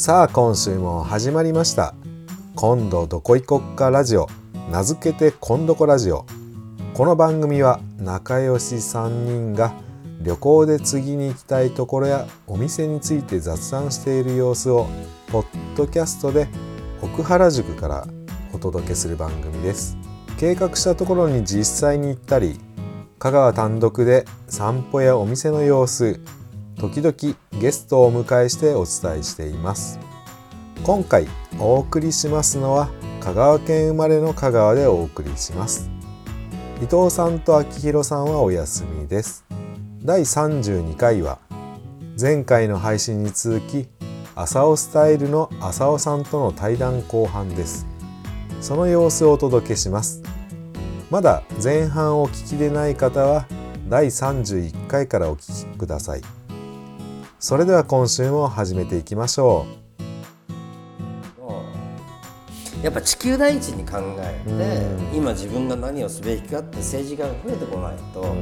さあ今週も始まりました。今度どこ行こっかラジオ。名付けて今どこラジオ。この番組は仲良し3人が旅行で次に行きたいところやお店について雑談している様子をポッドキャストで奥原宿からお届けする番組です。計画したところに実際に行ったり香川単独で散歩やお店の様子時々ゲストをお迎えしてお伝えしています。今回お送りしますのは香川県生まれの香川でお送りします。伊藤さんと秋広さんはお休みです。第32回は前回の配信に続き朝尾スタイルの朝尾さんとの対談後半です。その様子をお届けします。まだ前半をお聞きでない方は第31回からお聞きください。それでは今週も始めていきましょやっぱ地球第一に考えて、今自分が何をすべきかって政治家が増えてこないと、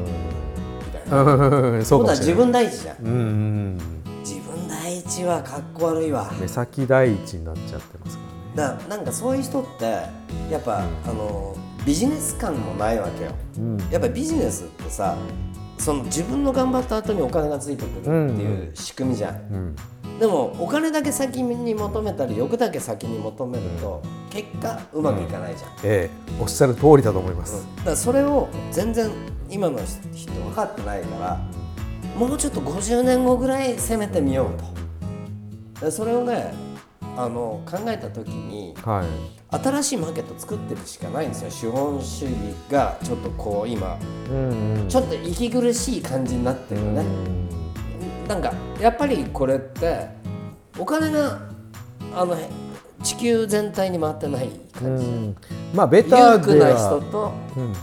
みたいな。う そうかもしれない。自分第一じゃん、うんうん自分第一はかっこ悪いわ。目先第一になっちゃってますからね。だなんかそういう人ってやっぱ、あのビジネス感もないわけよ、うん。やっぱりビジネスってさその自分の頑張った後にお金がついてくるっていう仕組みじゃん、うん。でもお金だけ先に求めたり欲だけ先に求めると、結果うまくいかないじゃん、ええ。おっしゃる通りだと思います、だからそれを全然今の人分かってないからもうちょっと50年後ぐらい攻めてみようと。でそれをねあの考えた時にはい新しいマーケット作っていくしかないんですよ。資本主義がちょっとこう今うんうん。ちょっと息苦しい感じになってるね、なんかやっぱりこれってお金があの地球全体に回ってない感じ、うん。まあベタ裕福なーでは人とうん。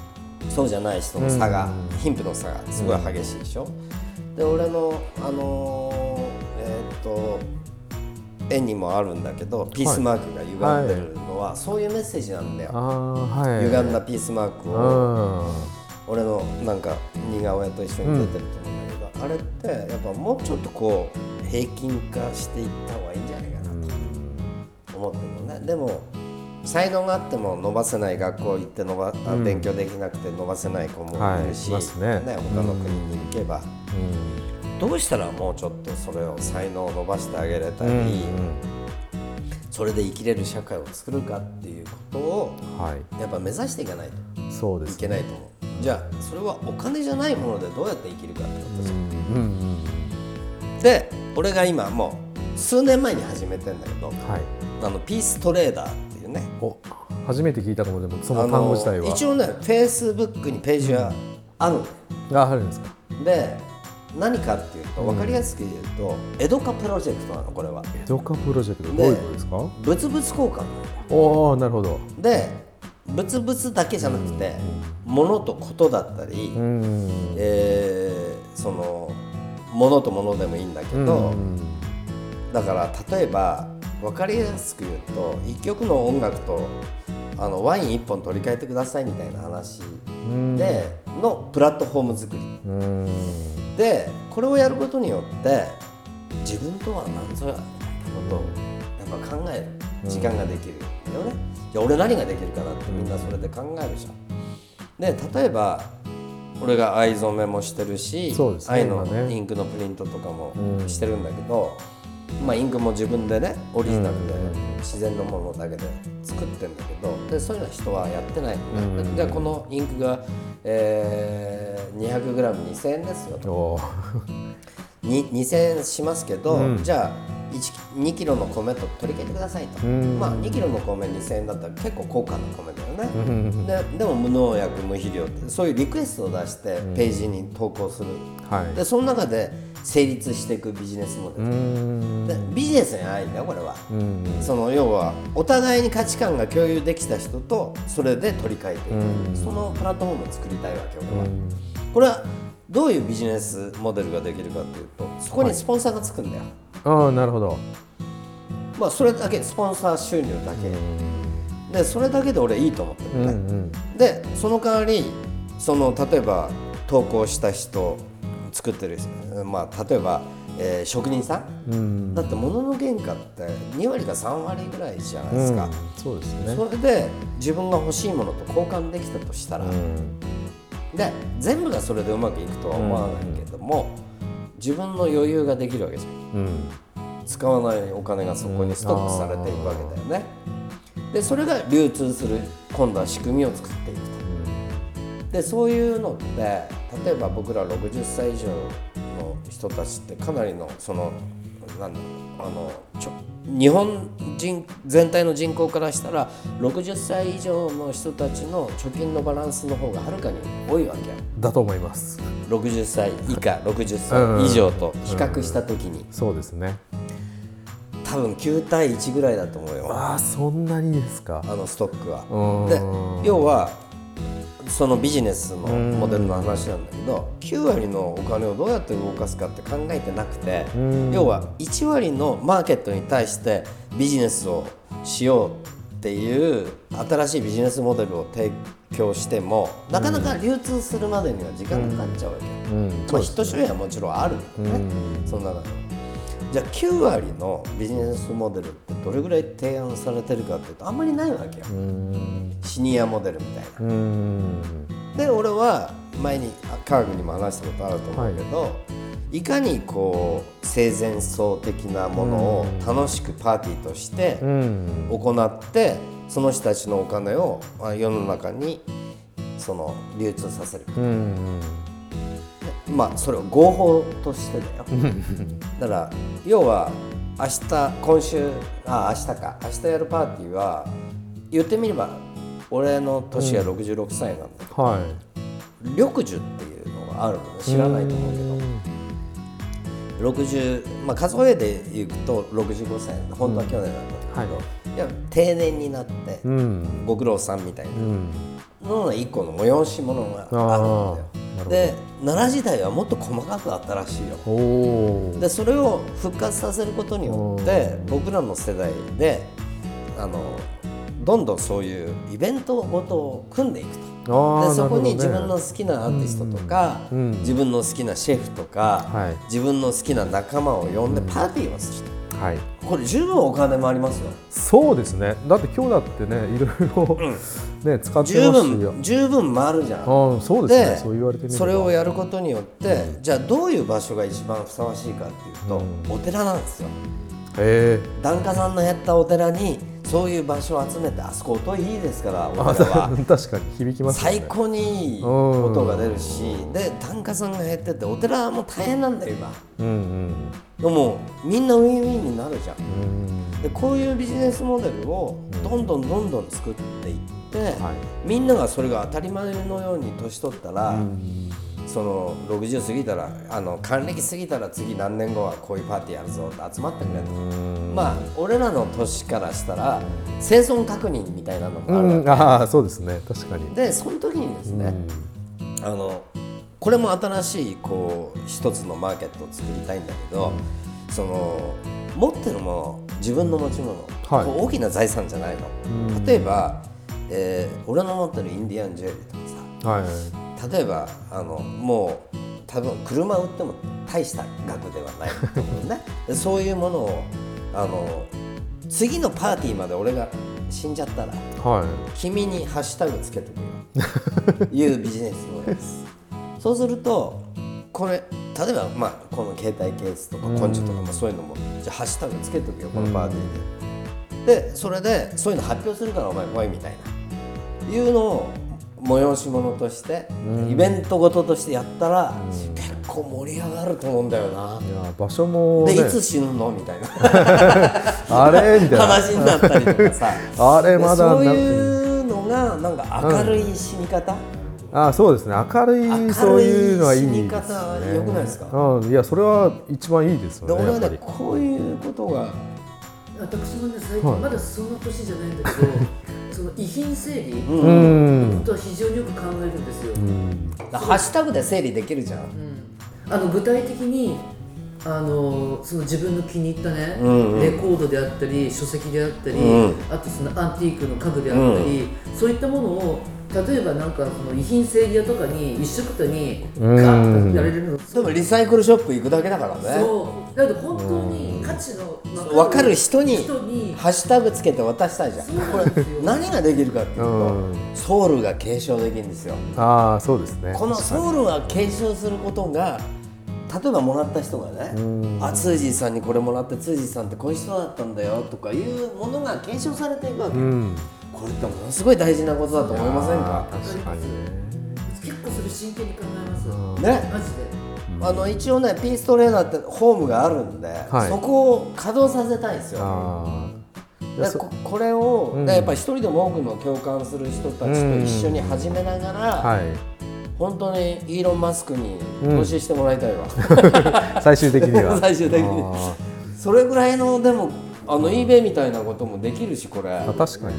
そうじゃない人の差が、うん。貧富の差がすごい激しいでしょ、で俺のあのーえーっと絵にもあるんだけどピースマークが歪んでるのは、そういうメッセージなんだよ、はい。歪んだピースマークうを、ん。俺のなんか似顔絵と一緒に出てると思うんだけど、あれってやっぱもうちょっとこう平均化していった方がいいんじゃないかなと思ってるのね。でも才能があっても伸ばせない学校行って伸ば、あ勉強できなくて伸ばせない子もいるし、はいいますね。他の国に行けば、どうしたらもうちょっとそれを才能を伸ばしてあげれたり、うんうん。それで生きれる社会を作るかっていうことをはい。やっぱ目指していかないと。いそうですけないと思う。じゃあそれはお金じゃないものでどうやって生きるかってことじゃんうんうん。で俺が今もう数年前に始めてんだけどうんはい。あのピーストレーダーっていうね。お初めて聞いたかもでもその単語自体は一応ねフェイスブックにページがあるの、ああるんですかで何かっていうと分かりやすく言うと、江戸化プロジェクトなのこれは。江戸化プロジェクトどういうことですか？物々交換。おおなるほど。で物々だけじゃなくて、物とことだったり、うんえーその物と物でもいいんだけど、うんだから例えば分かりやすく言うと一曲の音楽とあのワイン1本取り替えてくださいみたいな話うん。でのプラットフォーム作り。うんでこれをやることによって自分とは何ぞやことをやっぱ考える。時間ができるよね、じゃあ俺何ができるかなってみんなそれで考えるじゃん。で例えば俺が藍染めもしてるし、ね藍のインクのプリントとかもうん。してるんだけど、まあ、インクも自分でねオリジナルでうん。自然のものだけで作ってんだけどでそういうのは人はやってない、うん。じゃあこのインクが、えー、200g2000 円ですよと。おー。に2000円しますけど、うん。じゃあ2キロの米と取り替えてくださいと、うん。まあ2キロの米2000円だったら結構高価な米だよね、うん。ででも無農薬無肥料ってそういうリクエストを出してページに投稿する、はい。でその中で成立していくビジネスモデうル、ん。でビジネスじゃないんだよこれは、うんその要はお互いに価値観が共有できた人とそれで取り替えていく、うん。そのプラットフォームを作りたいわけ俺は、これはどういうビジネスモデルができるかというとそこにスポンサーがつくんだよ、ああなるほど。まあそれだけスポンサー収入だけ、でそれだけで俺いいと思ってるうんうん。でその代わりその例えば投稿した人作ってる、まあ、例えば、えー職人さん？うん。だって物の原価って2割か3割ぐらいじゃないですか、うん。そうですね。それで自分が欲しいものと交換できたとしたら、うん。で全部がそれでうまくいくとは思わないけども、自分の余裕ができるわけじゃんうん。使わないお金がそこにストックされていくわけだよね、でそれが流通する今度は仕組みを作っていくと。でそういうのって例えば僕ら60歳以上の人たちってかなりのそのあのちょ日本人全体の人口からしたら60歳以上の人たちの貯金のバランスの方がはるかに多いわけ。よだと思います。60歳以下 60歳以上と比較した時に。そうですね。多分9対1ぐらいだと思うよ。ああそんなにですか。あのストックは。うん。で要はそのビジネスのモデルの話なんだけど9割のお金をどうやって動かすかって考えてなくてうん。要は1割のマーケットに対してビジネスをしようっていう新しいビジネスモデルを提供してもなかなか流通するまでには時間がかかっちゃうわけ。まあ、ヒット商品はもちろんあるけどね、その中で。もじゃあ9割のビジネスモデルってどれぐらい提案されてるかっていうとあんまりないわけよ、うん。シニアモデルみたいな。うん。で俺は前にあ科学にも話したことあると思うけど、い、かにこう生前葬的なものを楽しくパーティーとしてうん。行ってその人たちのお金をまあ世の中にその流通させるうんまあそれを合法としてだよ。だから要は明日今週あ明日か。明日やるパーティーは言ってみれば俺の年は66歳なんだけど、はい。緑樹っていうのがあるのね。知らないと思うけど。60、まあ、数えでいくと65歳本当は去年なんだけど、い、や定年になってうん。ご苦労さんみたいな。うんの一個の催し物があるんだよ。で奈良時代はもっと細かくあったらしいよ。でそれを復活させることによって僕らの世代であのどんどんそういうイベントごとを組んでいくと。でそこに自分の好きなアーティストとか、うん自分の好きなシェフとか、はい。自分の好きな仲間を呼んでパーティーをして、はい。これ十分お金もありますよ。そうですね。だって今日だってねいろいろね使って十ますよ。分十分回るじゃん。ああそうですね。そう言われてみれば。それをやることによって、じゃあどういう場所が一番ふさわしいかっていうと、お寺なんですよ。へえ。檀家さんの減ったお寺にそういう場所を集めてあそこ音いいですからおあ寺は。確かに響きますよね。最高にいい音が出るしで檀家さんが減っててお寺も大変なんだよ今。うんうん。でもみんなウィンウィンになるじゃん。うん。でこういうビジネスモデルをどんどんどんどん作っていって、はい。みんながそれが当たり前のように年取ったら、うんその60過ぎたらあの還暦過ぎたら次何年後はこういうパーティーやるぞって集まってくれと、まあ俺らの年からしたら生存確認みたいなのもあるわけ、うん。ああそうですね。確かに。でその時にですね、あのこれも新しいこう一つのマーケットを作りたいんだけど、その持ってるもの自分の持ち物、はい。大きな財産じゃないの、うん。例えば、えー俺の持ってるインディアンジュエリーとかさはい例えばあのもう多分車売っても大した額ではないと思うね。で そういうものをあの次のパーティーまで俺が死んじゃったらはい。君にハッシュタグつけとくよ。いうビジネスモデルです。そうするとこれ例えば、まあ、この携帯ケースとかコンチとかもそういうのもじゃあハッシュタグつけとくよこのパーティーで。でそれでそういうの発表するからお前来いみたいな。いうのを催し物としてイベントごととしてやったら結構盛り上がると思うんだよな。いや場所も、でね、いつ死ぬの？みたいな。あれ？みたいな。話になったりとかさ。あれまだそうないうのがなんか明るい死に方、あそうですね。明るいそういうのはいいね、死に方良くないですか？うん。いやそれは一番いいですよねで俺はねこういうことが私もね最近、はい。まだその年じゃないんだけど 遺品整理うん。うんのことは非常によく考えるんですよ、うん。ハッシュタグで整理できるじゃん、あの具体的にあのその自分の気に入ったね、うんうん。レコードであったり書籍であったり、うん。あとそのアンティークの家具であったり、そういったものを例えばなんかその遺品整理屋とかに一色とにガうん。ーッとやれるのでもリサイクルショップ行くだけだからね。そう。だけど本当に価値の分かる人に人に。ハッシュタグつけて渡したいじゃん。これ何ができるかっていうと、うん。ソウルが継承できるんですよ。ああそうですね。このソウルが継承することが例えばもらった人がね「あツージーさんにこれもらってツージーさんってこういう人だったんだよ」とかいうものが継承されていくわけ、うん。これってものすごい大事なことだと思いませんか確かにね結構それ真剣に考えますうんねマジであの一応ねピーストレーナーってホームがあるんで、はい。そこを稼働させたいんですよ。でここれを、うん。でやっぱり一人でも多くの共感する人たちと一緒に始めながら、はい。本当にイーロン・マスクに投資してもらいたいわ、最終的には。最終的に。あそれぐらいのでもあの eBay みたいなこともできるしこれ。確かに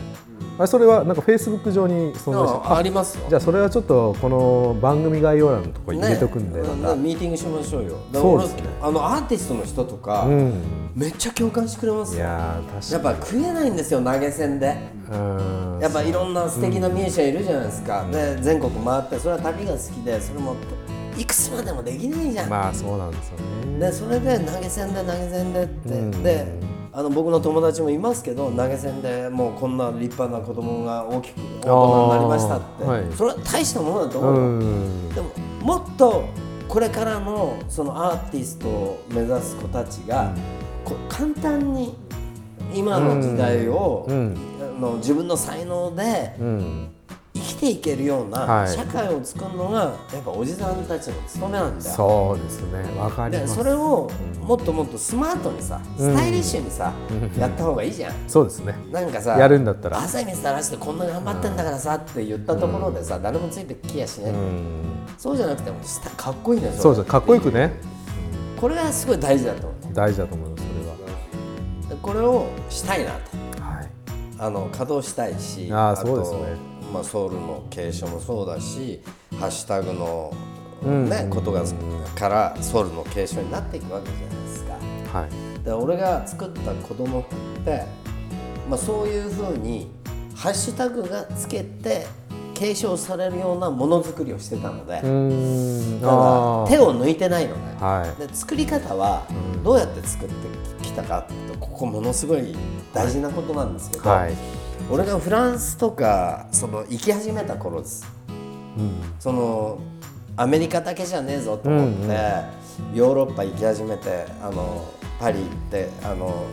あれそれはなんかフェイスブック上に存在してあありますよじゃあそれはちょっとこの番組概要欄のところに入れとくんで、ねまたミーティングしましょうよ。そうですね。あのアーティストの人とか、うん。めっちゃ共感してくれますよ。やいや確かぱ食えないんですよ投げ銭で。にうん。やっぱいろんな素敵なミュージシャンいるじゃないですか、で全国回ってそれは旅が好きでそれもいくつまでもできないじゃん、まあそうなんですよね。でそれで投げ銭で投げ銭でって、うん。であの僕の友達もいますけど投げ銭でもうこんな立派な子供が大きく大人になりましたって、はい。それは大したものだとう思うでももっとこれからのそのアーティストを目指す子たちが、こう簡単に今の時代を、うん。あの自分の才能でうん。生きていけるようなはい。社会を作るのがやっぱおじさんたちの務めなんだよ。そうですね。わかりでます。それをもっともっとスマートにさスタイリッシュにさ、やった方がいいじゃん。そうですね。なんかさやるんだったら。朝見せたらしてこんな頑張ってんだからさって言ったところでさ、誰もついてきやしない、うん。そうじゃなくてもかっこいいねそうですかっこよくね。これがすごい大事だと思う。大事だと思いますそでこれをしたいなと。れははい。あの稼働したいしあーとそうですねまあ、ソウルの継承もそうだしハッシュタグの、うん。ねことがからソウルの継承になっていくわけじゃないですか。はい。で俺が作った子供服って、まあ、そういうふうにハッシュタグがつけて継承されるようなものづくりをしてたので、だからあ手を抜いてないのね。ーはい。で作り方はどうやって作ってきたかっていうとここものすごい大事なことなんですけど、はい俺がフランスとかその行き始めた頃です。うん。そのアメリカだけじゃねえぞと思って、うんうんヨーロッパ行き始めてあのパリ行ってあの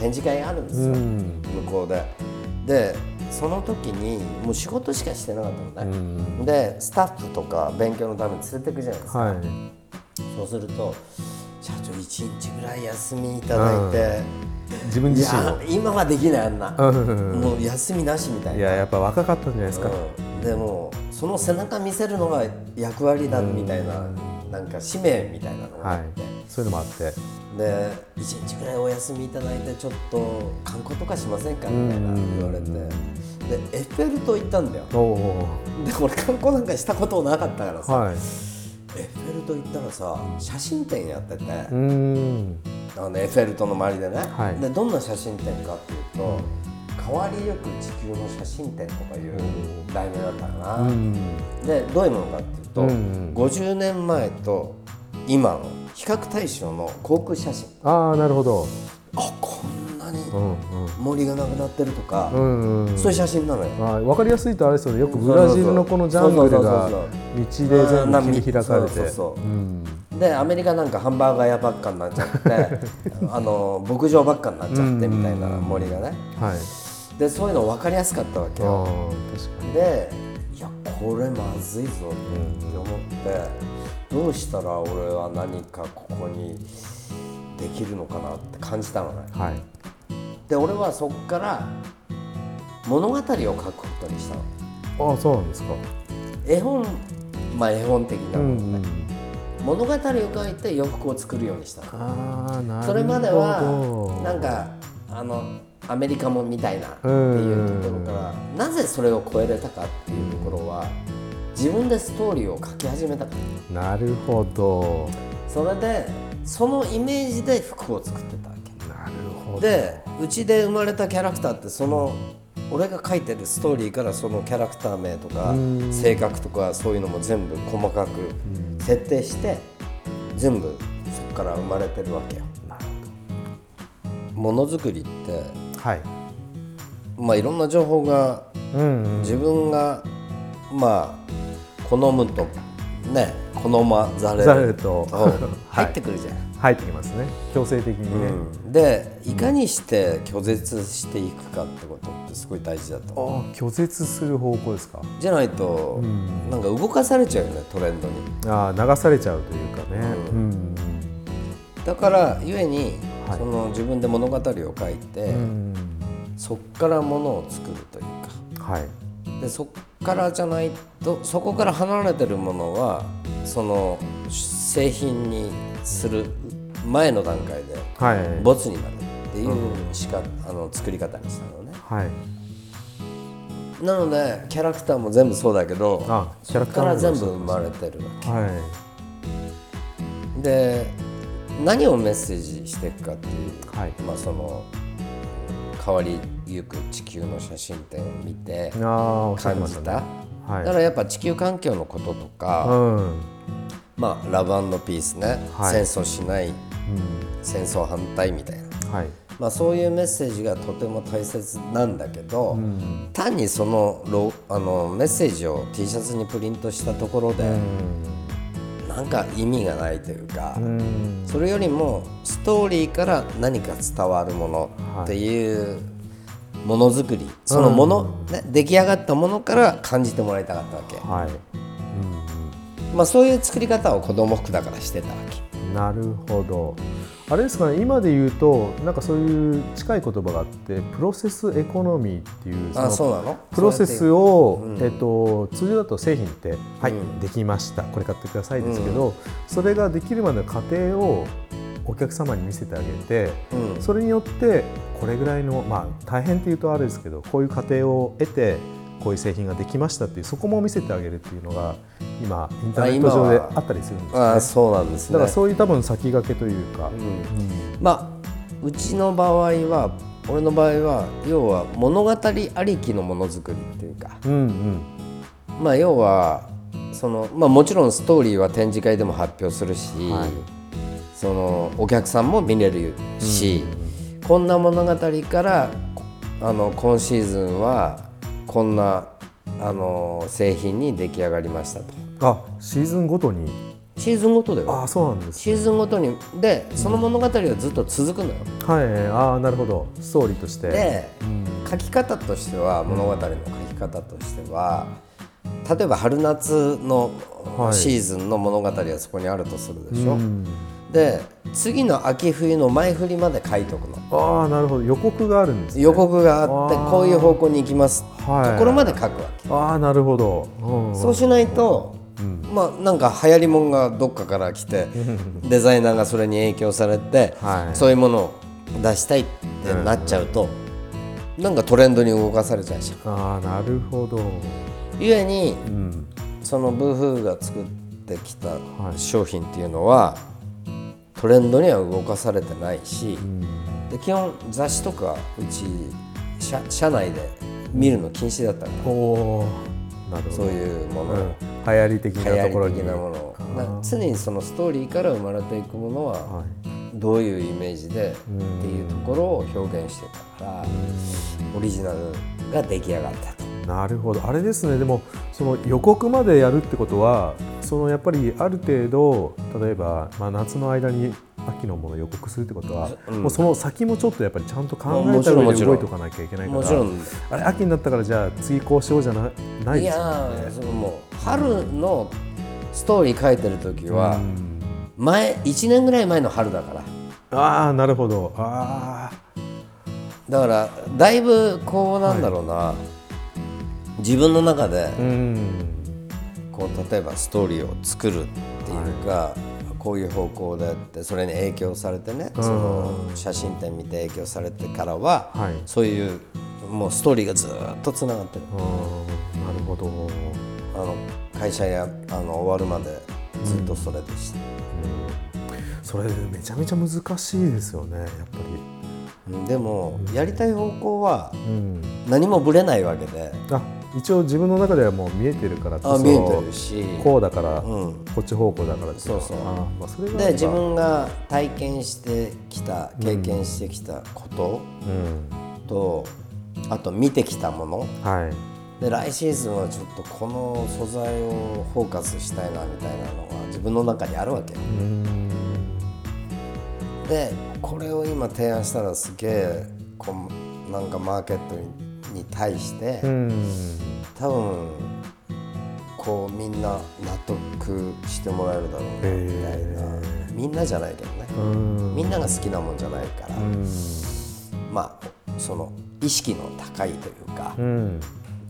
展示会があるんですよ、うん。向こうで。でその時にもう仕事しかしてなかったのうね、ん。でスタッフとか勉強のために連れてくじゃないですか、はい。そうすると社長1日ぐらい休みいただいて、自分い自身を。や今はできないあんな、うん。もう休みなしみたいな。いややっぱ若かったんじゃないですか。うん。でもその背中見せるのが役割だみたいな、なんか使命みたいなのがはいあって、そういうのもあって。で1日ぐらいお休みいただいてちょっと観光とかしませんかみたいな言われて、でエッフェル塔行ったんだよ。で俺観光なんかしたことなかったからさ、はい。エッフェル塔行ったらさ写真展やってて、あのエッフェル塔の周りでね、はい。でどんな写真展かっていうと「変わりゆく地球の写真展」とかいう題名だったかな、うん。でどういうものかっていうと、うん。50年前と今の比較対象の航空写真。ああなるほど。あこんなにうん森がなくなってるとか、うんうん。そういう写真なのよ。はい、分かりやすいとあれですよね。よくブラジルのこのジャングルが道で全部切り開かれて。そうそうそう。うんでアメリカなんかハンバーガー屋ばっかになっちゃって あの牧場ばっかになっちゃってみたいな森がね。はい。でそういうの分かりやすかったわけよ。ああ確かに。でいやこれまずいぞって思って、どうしたら俺は何かここにできるのかなって感じたのね。はい。で俺はそこから物語を書くことにしたの。ああそうなんですか。絵本まあ絵本的なうんものね、物語を書いて洋服を作るようにした。のあそれまではなんかあのアメリカもんみたいなっていうところからなぜそれを超えれたかっていうところは自分でストーリーを書き始めたから。なるほど。それでそのイメージで服を作ってたわけ。なるほど。でうちで生まれたキャラクターってその俺が書いてるストーリーからそのキャラクター名とかうん。性格とかそういうのも全部細かく設定して全部そこから生まれてるわけよ。ものづくりってはい。まあいろんな情報が自分がまあ好むとね好まざれる。ると。と 入ってくるじゃん。入ってきますね。強制的にね、うん。でいかにして拒絶していくかってことってすごい大事だとああ拒絶する方向ですか。じゃないと、ん。なんか動かされちゃうよねトレンドに。ああ流されちゃうというかね。ううん。だからゆえに、はい。その自分で物語を書いて、うん。そっからものを作るというか。はい。でそっからじゃないとそこから離れてるものはその製品にする前の段階ではい。ボツになるっていうしか、あの作り方にしたのね。はい。なのでキャラクターも全部そうだけどあキャラクターから全部生まれてるわけ。はで何をメッセージしていくかっていう、はい。まあその変わりゆく地球の写真展を見て感じた。ねはい。だからやっぱ地球環境のこととか、うんまあラブピースね、はい。戦争しない。うん。戦争反対みたいな、はい。まあ、そういうメッセージがとても大切なんだけど、うん。単にそのロあのメッセージを T シャツにプリントしたところで、なんか意味がないというか、うん。それよりもストーリーから何か伝わるものっていうものづくり、そのもの、ね、出来上がったものから感じてもらいたかったわけ、はいまあ、そういう作り方を子供服だからしてたわけ。うんなるほど。あれですかね今で言うとなんかそういう近い言葉があってプロセスエコノミーっていうそあのそうなの？プロセスをを、うん。えっと、通常だと製品って「はい、うん。できました。これ買ってください」ですけど、それができるまでの過程をお客様に見せてあげてうん。それによってこれぐらいのまあ大変っていうとあれですけどこういう過程を得てこういう製品ができましたっていうそこも見せてあげるっていうのが今インターネット上であったりするんですね。ああそうなんですね。だからそういう多分先駆けというか、うん。まあうちの場合は俺の場合は要は物語ありきのものづくりっていうか。うん、うん。まあ要はその、まあ、もちろんストーリーは展示会でも発表するし、はい。そのお客さんも見れるし、こんな物語からあの今シーズンはこんなあの製品に出来上がりましたと。あシーズンごとに？シーズンごとではあそうなんですシーズンごとに。でその物語はずっと続くのよ。はい。ああなるほど。ストーリーとして。でうん。書き方としては物語の書き方としては例えば春夏のはい。シーズンの物語はそこにあるとするでしょ、うんで次の秋冬の前振りまで書いとくの。ああなるほど。予告があるんですね。予告があってこういう方向に行きます。はい。ところまで書くわけ、ああなるほど、うんそうしないと、まあなんか流行りもんがどっかから来てデザイナーがそれに影響されて、はい。そういうものを出したいってなっちゃうと、なんかトレンドに動かされちゃうじゃんああなるほど、ゆえにうん、そのブーフーが作ってきたはい。商品っていうのは、トレンドには動かされてないし、で基本雑誌とかうち社社内で見るの禁止だったから、なるほど。そういうもの。を、うん、流行り的なところに的なもの。を常にそのストーリーから生まれていくものははい。どういうイメージでうん。っていうところを表現してたからオリジナルが出来上がった。と。なるほど。あれですね。でもその予告までやるってことはそのやっぱりある程度例えば、まあ、夏の間に秋のものを予告するってことは、うん。もうその先もちょっとやっぱりちゃんと考もえた上で動いとかなきゃいけないからあれ秋になったからじゃあ次こうしようじゃなないいですよやーそのもう春のストーリー書いてる時はうん。前1年ぐらい前の春だから。ああなるほど。あだからだいぶこうなんだろうな、自分の中でこう例えばストーリーを作るっていうか、こういう方向でってそれに影響されてね、うん。その写真展見て影響されてからは、はい。そういうもうストーリーがずっとつながってる。なるほど、あの会社やあの終わるまでずっとそれでした、それめちゃめちゃ難しいですよねやっぱり。うんでもやりたい方向はうん、何もぶれないわけで。あ一応自分の中ではもう見えてるからあ見えてるし。こうだから、うん。こっち方向だからそうそう。あまあ、それがで自分が体験してきた経験してきたことうん。と、あと見てきたもの。はい。で来シーズンはちょっとこの素材をフォーカスしたいなみたいなのが自分の中にあるわけ。うん。でこれを今提案したらすげえこうなんかマーケットにに対して、うん。多分こうみんな納得してもらえるだろうなみたいへな。みんなじゃないけどね。うん。みんなが好きなもんじゃないから、うん。まあその意識の高いというか、うん。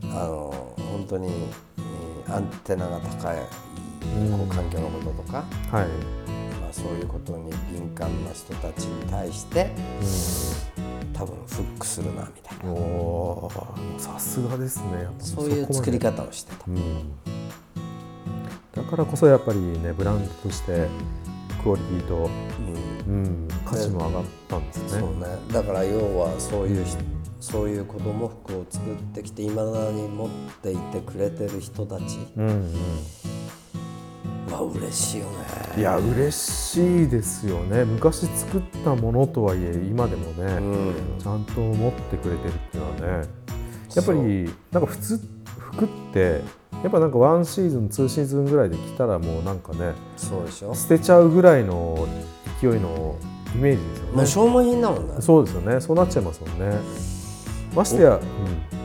あの本当に、えーアンテナが高いこう環境のこととか、はい、まあ、そういうことに敏感な人たちに対して多分フックするなみたいな。おさすがですねやっぱ。そういう作り方方をしてた。うん、だからこそやっぱりねブランドとしてクオリティと、うん。うん、価値も上がったんですね。そうね。だから要はそういうひ、そういう子供服を作ってきていまだに持っていてくれてる人たちうんうんは嬉しいよね。いや嬉しいですよね。昔作ったものとはいえ今でもね、うん。ちゃんと持ってくれてるっていうのはね。やっぱりなんか普通服ってやっぱなんかワンシーズンツーシーズンぐらいで着たらもうなんかねそうでしょ。捨てちゃうぐらいの勢いのイメージですよね。もう消耗品だもんね。そうですよね。そうなっちゃいますもんね。ましてや、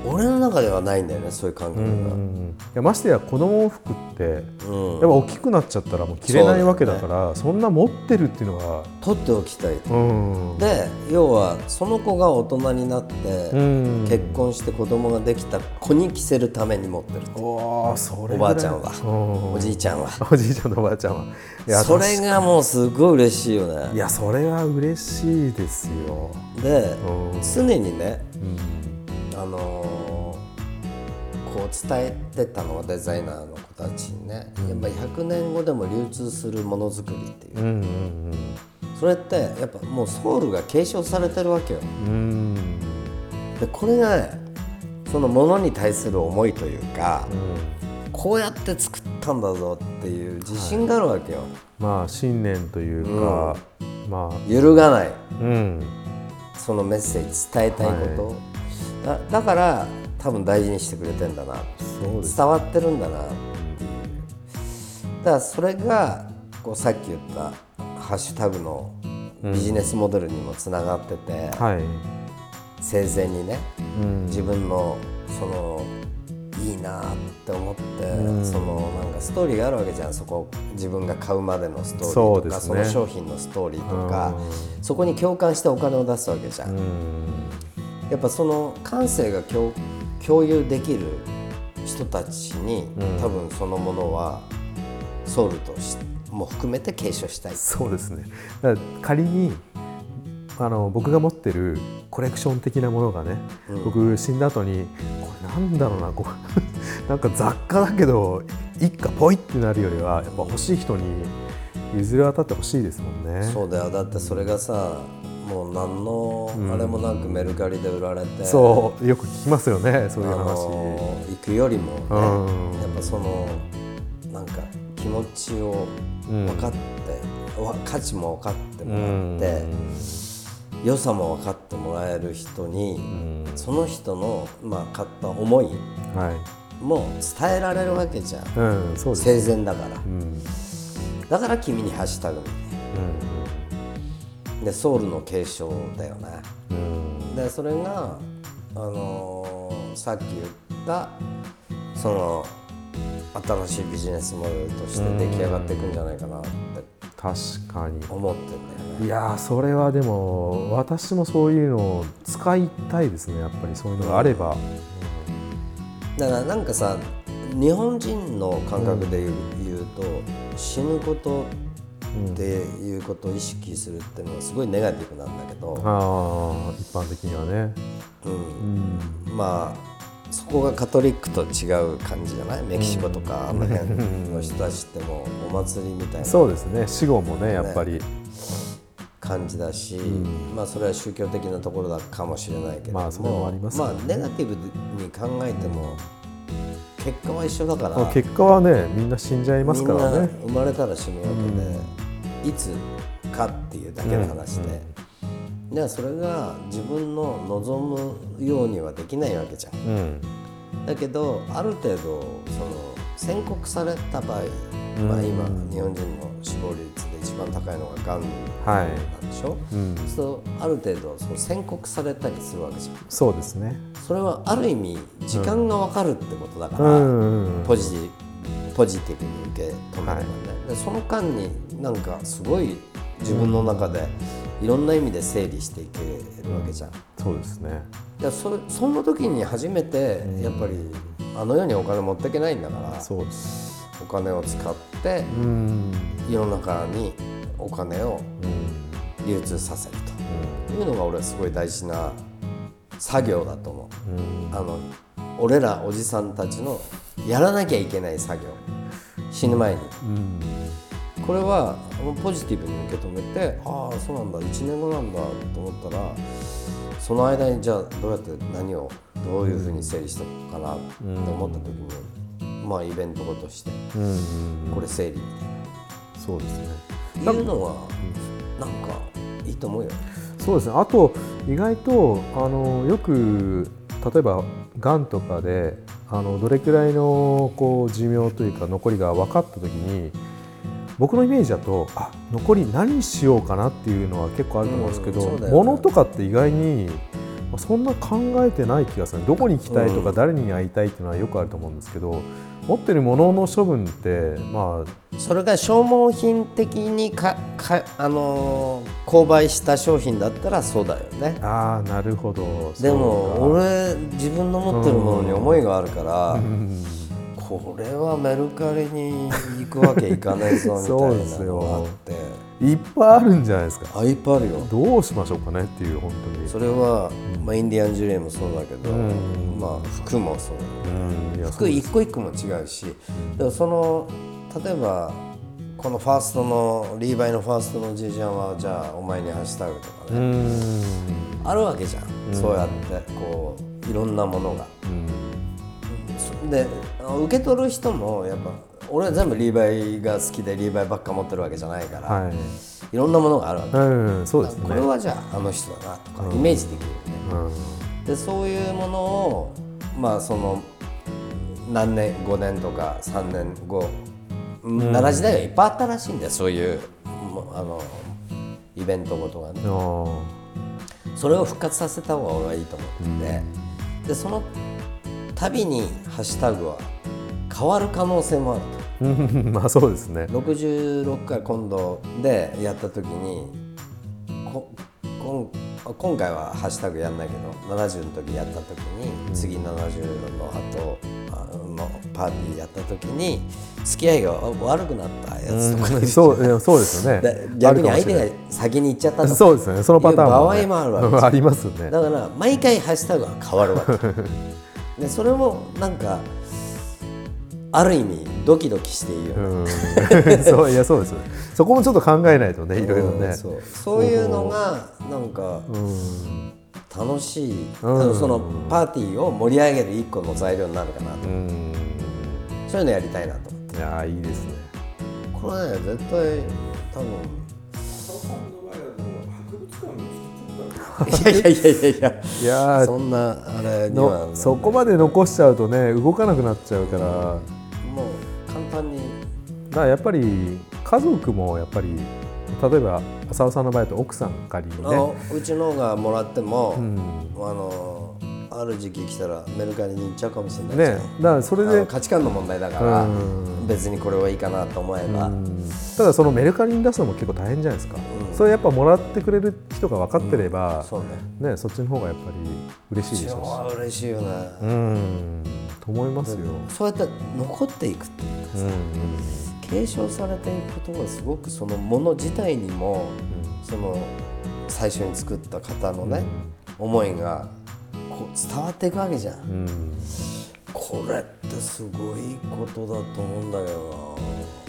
俺の中ではないんだよねそういう感覚が、うん。いやましてや子供服ってうん。やっぱ大きくなっちゃったらもう着れないわけだからそんな持ってるっていうのが取っておきたい。うん。で要はその子が大人になって、うん。結婚して子供ができた子に着せるために持ってるおーそれおばあちゃんは。おおじいちゃんは。おじいちゃんとおばあちゃんは。それがもうすごい嬉しいよいねやそれは嬉しいですよ、でうん。常にねうんあのーこう伝えてたのはデザイナーの子たちにね、やっぱり100年後でも流通するものづくりっていう、うんうんそれってやっぱもうソウルが継承されてるわけよ。うん。でこれがねそのものに対する思いというか、うん。こうやって作ったんだぞっていう自信があるわけよ、まあ信念というか、まあ。揺るがない。うん。そのメッセージ伝えたいこと、だだから多分大事にしてくれてんだな。伝わってるんだな。っていうだからそれがこうさっき言ったハッシュタグのビジネスモデルにもつながってて、はい、生前にねうん、自分のそのいいなって思って、うん。そのなんかストーリーがあるわけじゃん。そこ自分が買うまでのストーリーとかそ,、ね。の商品のストーリーとか、そこに共感してお金を出すわけじゃん、うんやっぱその感性が共共有できる人たちに、うん。多分そのものはソウルとしも含めて継承したい。そうですね。だから仮にあの僕が持ってるコレクション的なものがね、うん。僕死んだ後にこれなんだろうなこう なんか雑貨だけど一家ポイってなるよりはやっぱ欲しい人に譲り渡ってほしいですもんね。そうだよ。だってそれがさもう何のん。あれもなくメルカリで売られて、そう。よく聞きますよねそういうあ話。の行くよりもね、うん。やっぱそのなんか気持ちを分かって、わ価値も分かってもらって、良さも分かってもらえる人に、うん。その人の、まあ、買った思いはい、も伝えられるわけじゃん。うん、そうです。生前だから。うん、うん、だから君にハッシュタグでソウルの継承だよね。うん、でそれが、あのーさっき言ったその新しいビジネスモデルとして出来上がっていくんじゃないかなって確かに。思ってんだよね。いやーそれはでも私もそういうのを使いたいですね。やっぱりそういうのがあれば、だからなんかさ日本人の感覚で言う,、言うと死ぬことっていうことを意識するっていうのはすごいネガティブなんだけど、ああ一般的にはね、うん。うん、まあそこがカトリックと違う感じじゃない？メキシコとかあの辺の人たちってもうお祭りみたいなそうですね。死後もねやっぱり、感じだし、まあそれは宗教的なところだかもしれないけれども、まあそれもありますね。まあネガティブに考えても結果は一緒だから。まあ結果はねみんな死んじゃいますからね生まれたら死ぬわけで、いつかっていうだけの話で、じゃあそれが自分の望むようにはできないわけじゃん。うん。だけどある程度その宣告された場合、まあ、今日本人の死亡率で一番高いのががんはい。なんでしょ、うん。そうある程度その宣告されたりするわけじゃん。そうですね。それはある意味時間が分かるってことだかうら、んうんうん。ポジティブポジティブに受け止めればね、でその間になんかすごい自分の中でいろんな意味で整理していけるわけじゃん。そうですね。でそその時に初めてやっぱりあの世にお金持っていけないんだからそうです。お金を使ってうん。世の中にお金をうん。流通させるというのが俺はすごい大事な作業だと思う。うん。あの俺らおじさんたちのやらなきゃいけない作業。死ぬ前に。うん。これはポジティブに受け止めてああそうなんだ1年後なんだと思ったらその間にじゃあどうやって何をどういうふうに整理しておこうかなって思った時に、まあイベントごとしてこれ整理みそうですね。たいないうのはなんかいいと思うよ。そうですね。あと意外とあのよく例えばがんとかであのどれくらいのこう寿命というか残りが分かった時に僕のイメージだとあ残り何しようかなっていうのは結構あると思うんですけど、うんね。物とかって意外にまあそんな考えてない気がする。どこに行きたいとかうん。誰に会いたいっていうのはよくあると思うんですけど持ってるものの処分ってまあそれが消耗品的にかか、あのー購買した商品だったらそうだよね。あーなるほど。でも俺自分の持ってるものに思いがあるから、うん。これはメルカリに行くわけいかないぞみたそういなですよのがあって いっぱいあるんじゃないですか。あいっぱいあるよ。どうしましょうかねっていう本当に。それは、まあ、インディアンジュレイもそうだけど、うん。まあ服もそう。服一個一個も違うし、でもその例えばこのファーストのリーバイのファーストのじいちゃんはじゃあお前にハッシュタグとかうね、ん。あるわけじゃん、そうやってこういろんなものが。うん。そで受け取る人もやっぱ俺は全部リーバイが好きでリーバイばっか持ってるわけじゃないから、はい。い、ろんなものがあるわけ、うんそうですね。これはじゃああの人だなとかイメージできるよね、うん。でそういうものをまあその何年5年とか3年後、奈良時代はいっぱいあったらしいんだよそういうもあのイベントごとがね。あそれを復活させた方が俺はいいと思ってて、でその度にハッシュタグは変わる可能性もあると。まあそうですね。66回今度でやった時にここん今回はハッシュタグやんないけど70の時やった時に、次70の後あのパーティーやった時に付き合いが悪くなったやつとか。いるそうそうですよね。で逆に相手が先に行っちゃったとか。そうですね。そのパターンもね、場合もあるわけ ありますよね。だから毎回ハッシュタグは変わるわけ。でそれもなんかある意味ドキドキしていいよね、うん。そういやそうです。そこもちょっと考えないとねいろいろね。うんそう。そういうのがなんかうん楽しい、うん。そのパーティーを盛り上げる一個の材料になるかなと、うん。そういうのやりたいなといやーいいですね。これね絶対多分。いやいやいやいやいや。いやーそんなあれには。のそこまで残しちゃうとね動かなくなっちゃうから単に。だからやっぱり家族もやっぱり例えば浅尾さんの場合だと奥さん仮にあね、のうちのがもらっても、うん、あのある時期来たらメルカリに行っちゃうかもしれないね。んだからそれで価値観の問題だから、うん。別にこれはいいかなと思えば、うん。ただそのメルカリに出すのも結構大変じゃないですか、うんそれやっぱもらってくれる人が分かってれば、そうね。ね、そっちの方がやっぱり嬉しいでしょ超嬉しいよね、うしうんと思いますよ、そうやって残っていくっていうかさ、うん継承されていくことがすごくそのもの自体にも、その最初に作った方のね、思いがこう伝わっていくわけじゃん、うん。うん。これってすごいことだと思うんだけどな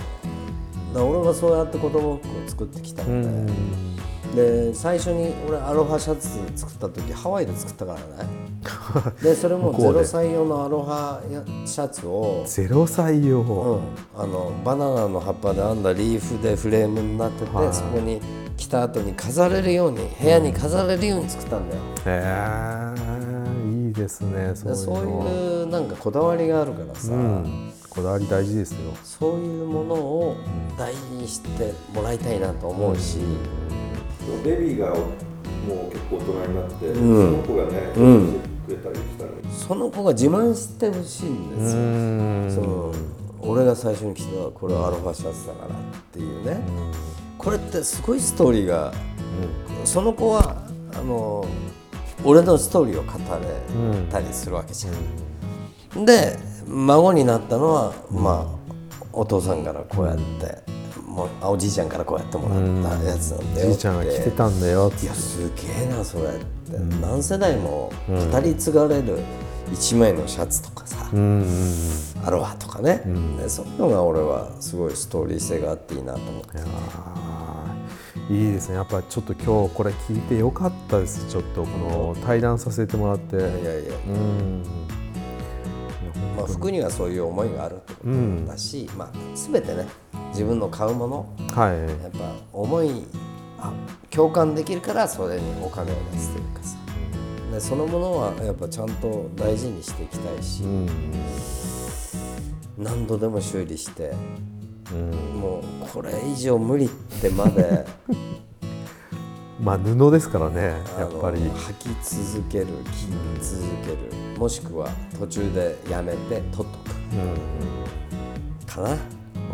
だ俺はそうやって子供服を作ってきたうので、ん。で最初に俺アロハシャツ作った時ハワイで作ったからね。でそれも向こうで。0歳用のアロハシャツをゼロ歳用、うん、あのバナナの葉っぱで編んだリーフでフレームになってて、はい。そこに着た後に飾れるように部屋に飾れるように作ったんだよ、へえいいですねそういうでそうのいうなんかこだわりがあるからさ、うん、こだわり大事ですよ。そういうものを大事にしてもらいたいなと思うし、ベビーがもう結構大人になって、ん。その子がね、うん。くれたりしたらその子が自慢してほしいんですよ、ん。その俺が最初に着たこれはアロハシャツだからっていうね、これってすごいストーリーが、その子はあの俺のストーリーを語れたりするわけじゃん。で孫になったのは、まあお父さんからこうやって、もうあおじいちゃんからこうやってもらったやつなんだよじいちゃんが着てたんだよいやすげえなそれって、何世代も語り継がれる一枚のシャツとかさ、うんうんアロハとかね、でそういうのが俺はすごいストーリー性があっていいなと思って。いいいですね。やっぱちょっと今日これ聞いてよかったです。ちょっとこの対談させてもらって。いやいや。うんまあ、服にはそういう思いがあるってことだし、まあ、全てね自分の買うものはい。やっぱ思いあ共感できるからそれにお金を出すというかさ。でそのものはやっぱちゃんと大事にしていきたいし、うん。何度でも修理してうん。もうこれ以上無理ってまでまあ布ですからねやっぱり。履き続ける着続ける。もしくは途中でやめて取っとく。うんかな。ま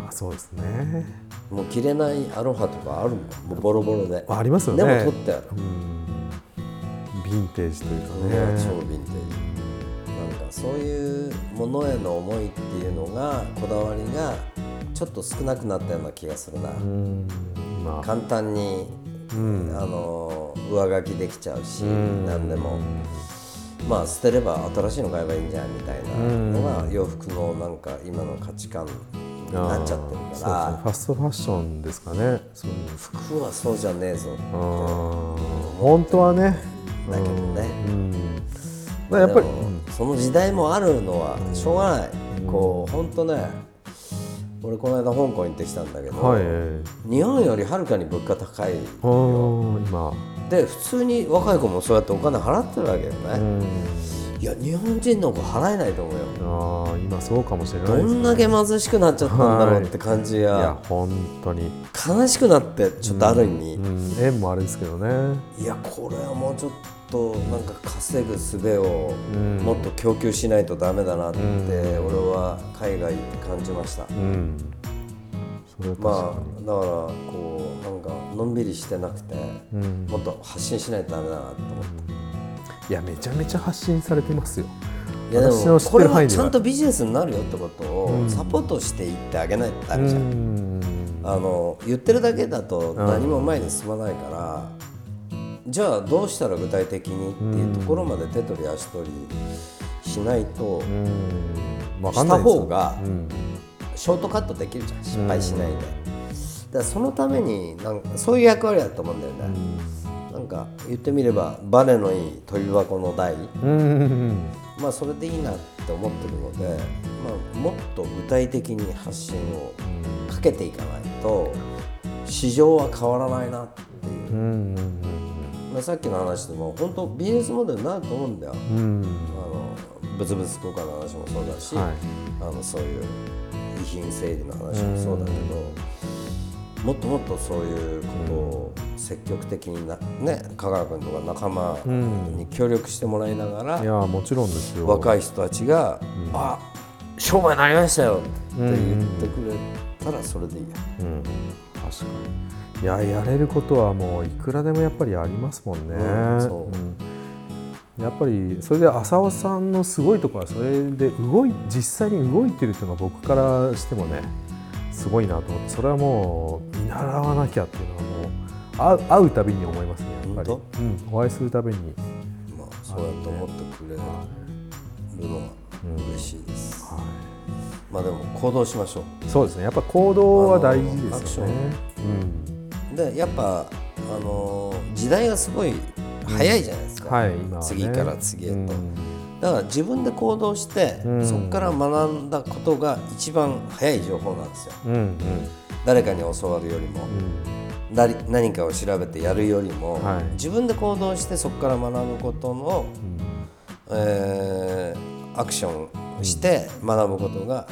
あそうですね。もう着れないアロハとかあるもん。もうボロボロで。ありますよね。でも取ってある、うん。ヴィンテージというか超ねヴィンテージ。なんかそういうものへの思いっていうのがこだわりがちょっと少なくなったような気がするな、うんまあ。簡単に、あの上書きできちゃうし、ん。何でも。まあ捨てれば新しいの買えばいいんじゃんみたいなのが洋服のなんか今の価値観になっちゃってるから。ファストファッションですかね。そういう服はそうじゃねえぞあー本当はね。だけどね。うん。まあやっぱりその時代もあるのはしょうがない、こう本当ね俺この間香港行ってきたんだけど、はい。日本よりはるかに物価高い今。で普通に若い子もそうやってお金払ってるわけよね、うん。いや日本人の子払えないと思うよ。あー今そうかもしれないどですんだけ貧しくなっちゃったんだろうって感じい。やが本当に、悲しくなってちょっとある意味、うん、円もあれですけどね。いやこれはもうちょっとなんか稼ぐ術をん。もっと供給しないとダメだなって俺は海外で感じました、うん。まあだからこうなんかのんびりしてなくて、うん。もっと発信しないとダメだなと思って、いやめちゃめちゃ発信されてますよ。いやでもこれははちゃんとビジネスになるよってことをサポートしていってあげないとダメじゃん、うん。あの言ってるだけだと何も前に進まないから、じゃあどうしたら具体的にっていうところまで手取り足取りしないと、うんした方がうん。ショートカットできるじゃん。失敗しないで、だからそのためになんかそういう役割だと思うんだよね、なんか言ってみればバネのいい飛び箱の台。うん。まあそれでいいなって思ってるので、まあ、もっと具体的に発信をかけていかないと市場は変わらないなっていう、うん。まあ、さっきの話でも本当ビジネスモデルになると思うんだよ、うん。あの物々交換の話もそうだし、はい。あのそういう遺品整理の話もそうだけど、もっともっとそういうことを積極的にな、ね、香川君とか仲間に協力してもらいながら、いやもちろんですよ。若い人たちが「あ商売になりましたよ」って言ってくれたらそれでいいや、うん、確かに。いややれることはもういくらでもやっぱりありますもんね、うんやっぱりそれで浅尾さんのすごいところはそれで動い実際に動いてるっていうのが僕からしてもねすごいなと思って。それはもう見習わなきゃっていうのはもう会う会うたびに思いますねやっぱり、本うん、お会いするたびに。まあ、そうやって思ってくれるのは嬉しいです、はまあでも行動しましょい、そうですね。やっぱ行動は大事ですよね。う。でやっぱあの時代がすごい早いじゃないですか、はい今はね。次から次へと、うん。だから自分で行動して、うん。そこから学んだことが一番早い情報なんですよ。うんうん。誰かに教わるよりも、だり何かを調べてやるよりも、はい。自分で行動してそこから学ぶことの、えーアクションして学ぶことが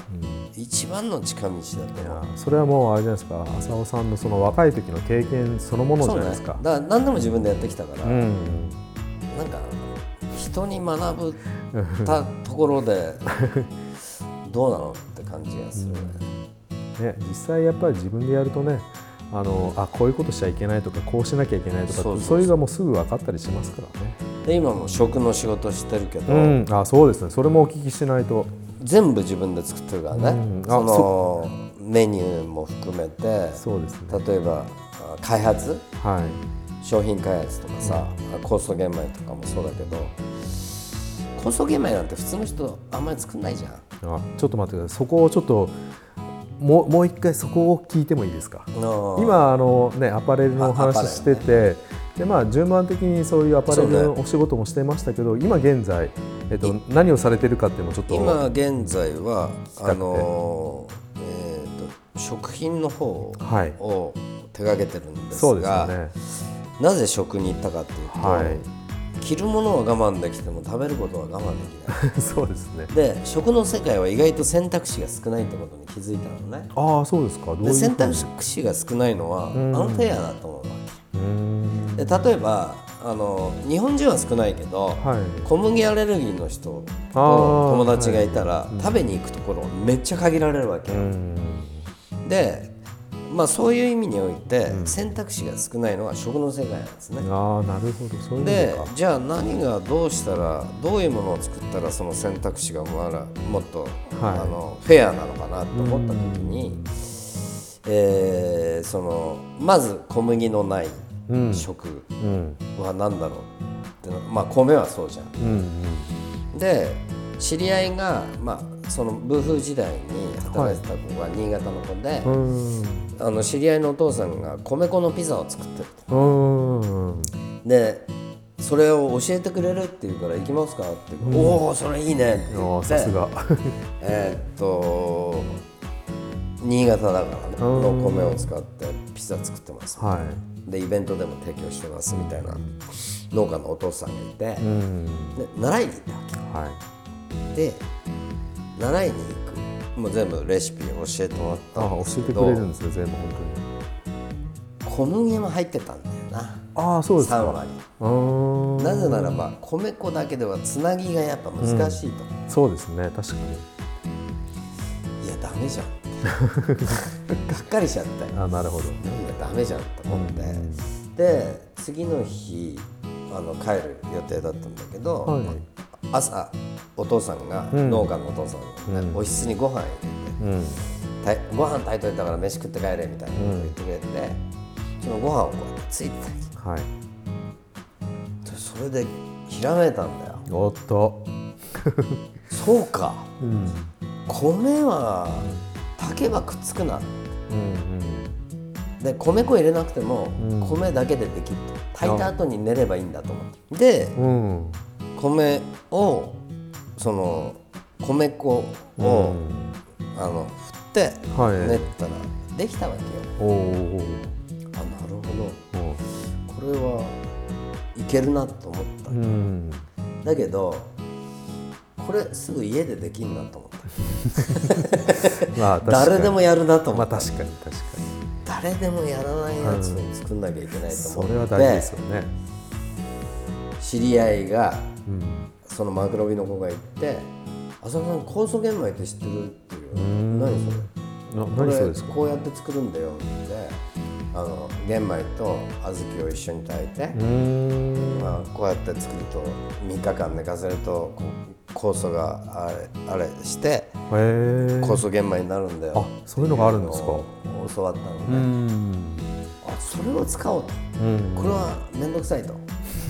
一番の近道だとそれはもうあれじゃないですか。浅尾さんのその若い時の経験そのものじゃないですか。だから何でも自分でやってきたから、うん。なんか人に学ぶたところで どうなのって感じがするね。ね、実際やっぱり自分でやるとねあのあこういうことしちゃいけないとかこうしなきゃいけないとかそう。そういうのがもうすぐ分かったりしますからね。で今も食の仕事してるけど、うん、あそうですね。それもお聞きしないと。全部自分で作ってるからね、うん。あそのメニューも含めて。そうですね。例えばあ開発？はい。商品開発とかさ、酵素玄米とかもそうだけど酵素玄米なんて普通の人あんまり作んないじゃん。あちょっと待ってください。そこをちょっともうもう一回そこを聞いてもいいですか？今今あのねアパレルの話してて、でまあ順番的にそういうアパレルのお仕事もしてましたけど、今現在えっと何をされてるかっていうのもちょっと今現在はあのえー、と食品の方はい。を手掛けてるんですそうですね。なぜ食に行ったかっていうと、は着るものは我慢できても食べることは我慢できない。い。そうですね。で食の世界は意外と選択肢が少ないってことに気づいたのねああそうですか。どういうで選択肢が少ないのはアんンフェアだと思うわけで例えばあの日本人は少ないけど、はい。小麦アレルギーの人友達がいたら、食べに行くところめっちゃ限られるわけよ、うんでまあそういう意味において、選択肢が少ないのは食の世界なんですね。ああなるほど。そういうで。じゃあ何がどうしたらどういうものを作ったらその選択肢がまだもっと、はい。あのフェアなのかなと思った時に、えーそのまず小麦のないうん。食うん。は何だろうってのまあ米はそうじゃん。うん。で知り合いが、まあ、そのブーフー時代に働いてた子が新潟の子で、うん。あの知り合いのお父さんが米粉のピザを作ってるでそれを教えてくれるって言うから行きますかって。おおそれいいねってあ言って。あさすが。えーっと新潟だからねうんの米を使ってピザ作ってます、はでイベントでも提供してますみたいな農家のお父さんがいて、で習いに行ったわはい。けで習いに行く。もう全部レシピ教えてもらったんああ教えてくれるんですね全部本小麦も入ってたんだよな。当に。ああそうです3か。割。うー。んなぜならば米粉だけではつなぎがやっぱ難しいと、そうですね確かに。いやダメじゃん。がっかりしちゃってあなるほど。いやダメじゃんと思って、で次の日あの帰る予定だったんだけど、はい朝お父さんが、うん。農家のお父さんが、ねうん。おひつにご飯入れてうん。ご飯炊いといたから飯食って帰れみたいなこと言ってくれて、そのご飯をこうやってついてたわはい。それでひらめいたんだよ。おっと。そうか。うん。米は炊けばくっつくな。うんで米粉入れなくてもうん。米だけでできると。炊いた後に練ればいいんだと思って。でうんうん。米をその米粉を、うん。あの振ってはい。練ったらできたわけよ。あなるほど。おこれはいけるなと思った、うん。だけどこれすぐ家でできんなと思った。まあ誰でもやるなと思った、まあ確かに確かに。誰でもやらないやつを作んなきゃいけないと思って、それは大事ですよね。知り合いがうん。そのマクロビの子が言って「浅野さん酵素玄米って知ってる?」っていううん何それ？なこ何そうですか。れこうやって作るんだよってあの玄米と小豆を一緒に炊いて。まあ、こうやって作ると3日間寝かせると酵素があれあれして。酵素玄米になるんだよあそういうのがあるんですか？教わったのうね、ん。あそれを使おうとうん。これは面倒くさいと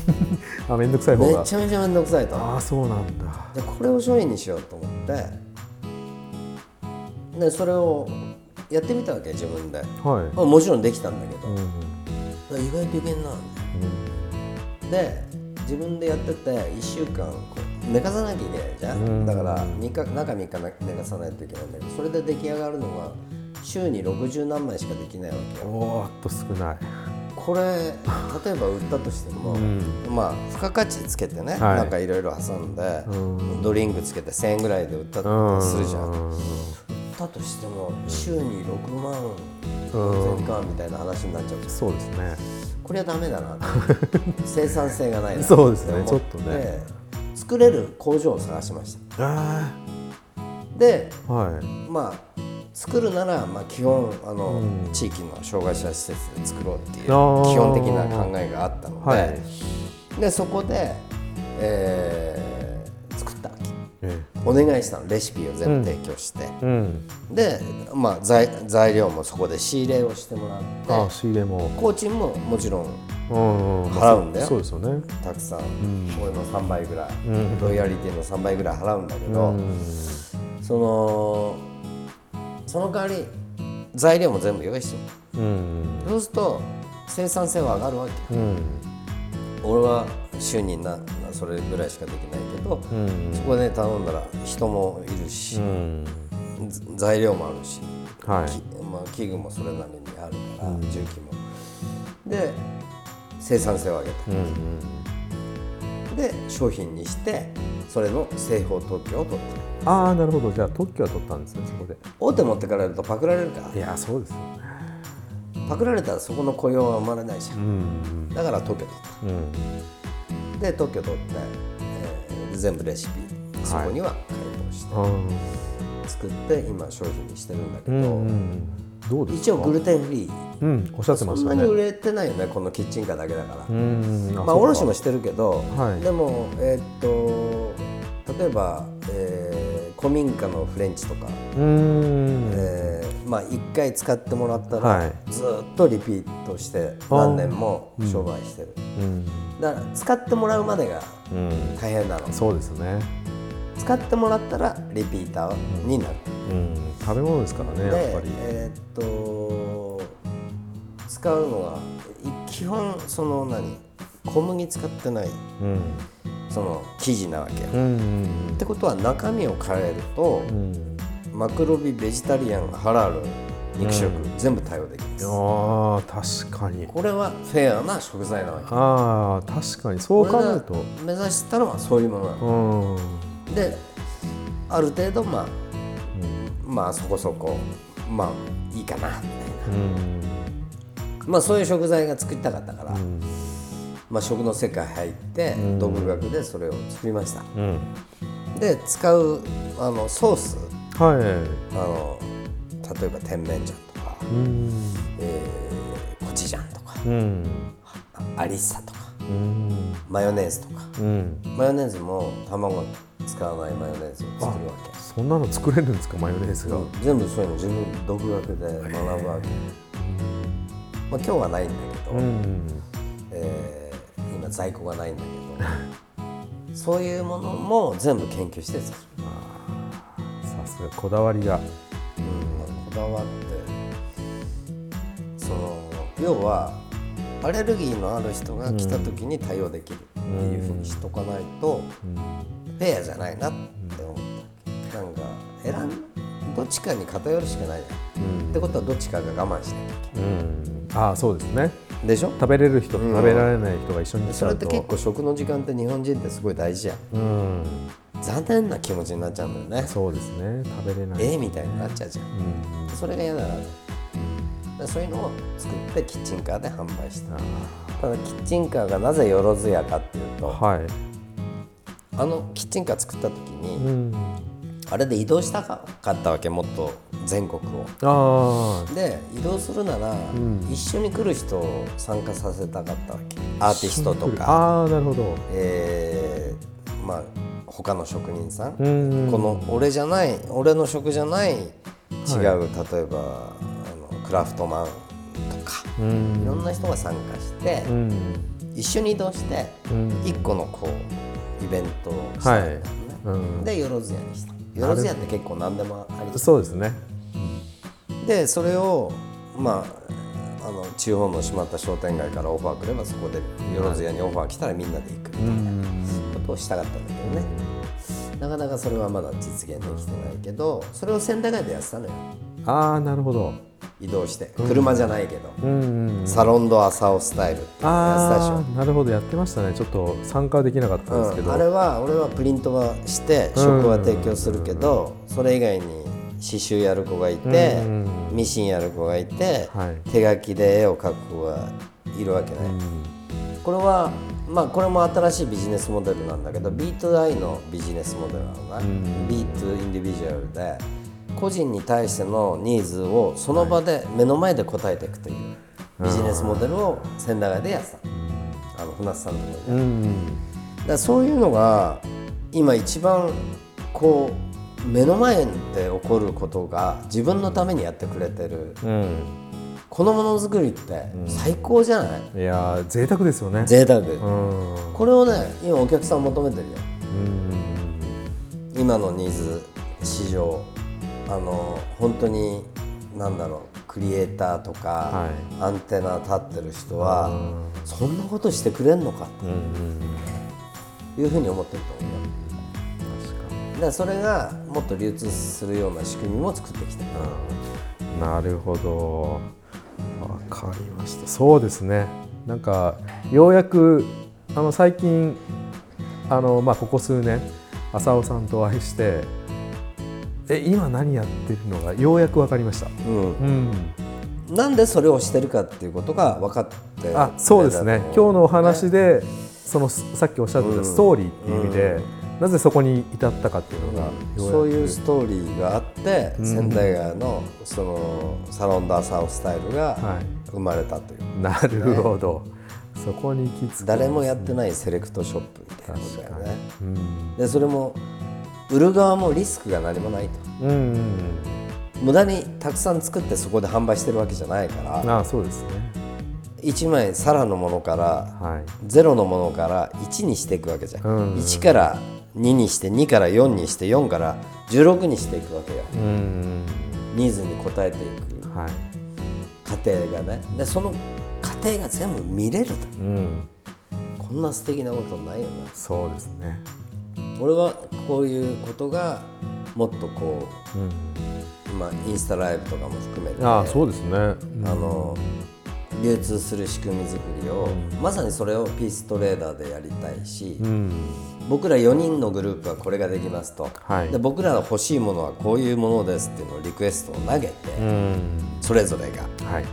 あめんどくさい方めが。ちゃめちゃ面倒くさいと。ああそうなんだ。でこれを商品にしようと思って。でそれをやってみたわけ自分で、はい。まあ、もちろんできたんだけど、うん。ら意外といけんな。で自分でやってて1週間こう寝かさなきゃいけないじゃん、うんだから3日中3日寝かさないといけないんだけどそれで出来上がるのが週に60何枚しかできないわけよ。おーっと少ないこれ例えば売ったとしても、ん。まあ付加価値つけてね、はい。なんかいろいろ挟んで、うん。ドリンクつけて1000円ぐらいで売ったとするじゃん、売ったとしても週に6万全かみたいな話になっちゃうと。そうですね。これはダメだなと。生産性がないなそうですね。ちょっとね。作れる工場を探しました。あであはい。まあ作るなら、まあ、基本あの、うん。地域の障害者施設で作ろうっていう基本的な考えがあったので,、はい。でそこで、えー作ったわけえお願いしたのレシピを全部提供して、えうん。で、まあ、材材料もそこで仕入れをしてもらってああ仕入れも。工賃ももちろんうんうん。払うんだよ。そうですよね。たくさん、ん。俺の3倍ぐらい、ん。ロイヤリティの3倍ぐらい払うんだけうど、ん。そのその代わり材料も全部用意してもうん。そうすると生産性は上がるわけ。うん。俺は週になそれぐらいしかできないけど、うん。そこで頼んだら人もいるしう、んず材料もあるし、はい。きまあ、器具もそれなりにあるから、重機も。で生産性を上げた。うんうんで商品にしてそれの製法特許を取った。ああなるほど。じゃあ特許は取ったんですねそこで。大手持ってかれるとパクられるか。らいやそうですよね。パクられたらそこの雇用は生まれないじゃうんん。だから特許取っうん。たで特許取って、えー全部レシピそこには回答して、うん作って今商品にしてるんだけうど、んうんどうですか？一応グルテンフリー。うんおっしゃってましたね。そんなに売れてないよねこのキッチンカーだけだから、うんまあ卸もしてるけど、はい。でもえーっと例えば、えー古民家のフレンチとか、うん。えーまあ1回使ってもらったら、はい。ずっとリピートして何年も商売してる、うん。だから使ってもらうまでがうん。大変なの。そうですね使ってもらったらリピーターになる、うん食べ物ですからねやっぱでり。えーっと使うのはい基本その何小麦使ってないうん。その生地なわけ。よ、うんうん。ってことは中身を変えると、うん。マクロビベジタリアンハラル肉食、全部対応できます。ああ確かに。これはフェアな食材なわけ。ああ確かに。そう考えると。目指したのはそういうものなの。うんである程度まあ、まあそこそこまあいいかなみたいうん。なまあそういう食材が作りたかったから、ん。まあ食の世界入って独学でそれを作りました、うん。で使うあのソースはい。あの例えば甜麺醤とか、うん。えーコチュジャンとかうん。アリッサとか。うんマヨネーズとか。うん。マヨネーズも卵使わないマヨネーズを作るわけ。そんなの作れるんですか？マヨネーズが。うん。全部そういうの自分独学で学ぶわけ、まあ、今日はないんだけど、うんえー今在庫がないんだけど。そういうものも全部研究して作る、さすがこだわりが。うん。こだわって。その要はアレルギーのある人が来た時に対応できるっていうふうにしとかないと、フェアじゃないなって思ったなんか選んどっちかに偏るしかないじゃん、ってことはどっちかが我慢してるうん。ああそうですね。でしょ？食べれる人と食べられない人が一緒にそれって結構食の時間って日本人ってすごい大事じゃん。うん。残念な気持ちになっちゃうんだよね。そうですね。食べれない。ええみたいになっちゃうじゃん。うん。それが嫌だな。でそういうのを作ってキッチンカーで販売したただキッチンカーがなぜよろずやかっていうとはい。あのキッチンカー作った時に、うん。あれで移動したかったわけもっと全国を。で移動するなら、ん。一緒に来る人を参加させたかったわけ。アーティストとか、ああなるほど。えーまあ他の職人さん、うん。この俺じゃない俺の職じゃない違う、例えばクラフトマンとか、うん。いろんな人が参加して、うん。一緒に移動して、うん。一個のこうイベントをしたんだよね、うん。でよろずやにした。よろずやって結構何でもありそうですね。でそれをまああの地方の閉まった商店街からオファー来ればそこでよろずやにオファー来たらみんなで行く。みたいなことをしたかったんだけどね。なかなかそれはまだ実現できてないけどそれを千駄ヶ谷でやってたのよ。ああなるほど移動して車じゃないけど、うんうんうん。サロンド朝尾スタイルっていうのやってたでしょ。なるほどやってましたね。ちょっと参加できなかったんですけど、うん、あれは俺はプリントはして食は提供するけど、それ以外に刺繍やる子がいて、うんミシンやる子がいて、はい。手書きで絵を描く子がいるわけね、これはまあこれも新しいビジネスモデルなんだけど B2I のビジネスモデルなのな、B2 インディビジュアルで個人に対してのニーズをその場で目の前で答えていくというビジネスモデルを千駄ヶ谷でやってた、あの船津さんのところで、うん。だそういうのが今一番こう目の前で起こることが自分のためにやってくれてるうん。このものづくりって最高じゃない、いやー贅沢ですよね。贅沢、うん。これをね今お客さん求めてるよ。うん。今のニーズ市場あの本当に何だろうクリエイターとか、はアンテナ立ってる人はそんなことしてくれんのかうんうんというふうに思ってると思うよ。だからそれがもっと流通するような仕組みも作ってきてる。うん。なるほど。わかりました。そうですね。なんかようやくあの最近あの、まあ、ここ数年浅尾さんとお会いしてえ今何やってるのがようやく分かりました、うん。うん、なんでそれをしてるかっていうことが分かってあそうですね。今日のお話ででそのさっきおっしゃってたストーリーっていう意味で、なぜそこに至ったかっていうのがよやく。そういうストーリーがあって、仙台川のそのサロンダーサウスタイルがはい。生まれたという、なるほど、そこに行き着く誰もやってないセレクトショップみたいなことだよね。うん。でそれも売る側もリスクが何もないと。うんうん無駄にたくさん作ってそこで販売してるわけじゃないから。うんああそうですね。1枚サラのものからはい。0のものから1にしていくわけじゃん、うん1から2にして2から4にして4から16にしていくわけよ。うんうんニーズに応えていく。はい。過程がね。でその過程が全部見れると。うん。こんな素敵なことないよなそうですね俺はこういうことがもっとこうん。う、まあ、インスタライブとかも含めてああそうですね。あの流通する仕組み作りを、まさにそれをピーストレーダーでやりたいし、うん。僕ら4人のグループはこれができますと、はい。で僕らが欲しいものはこういうものですっていうのをリクエストを投げて、うん。それぞれが。はい。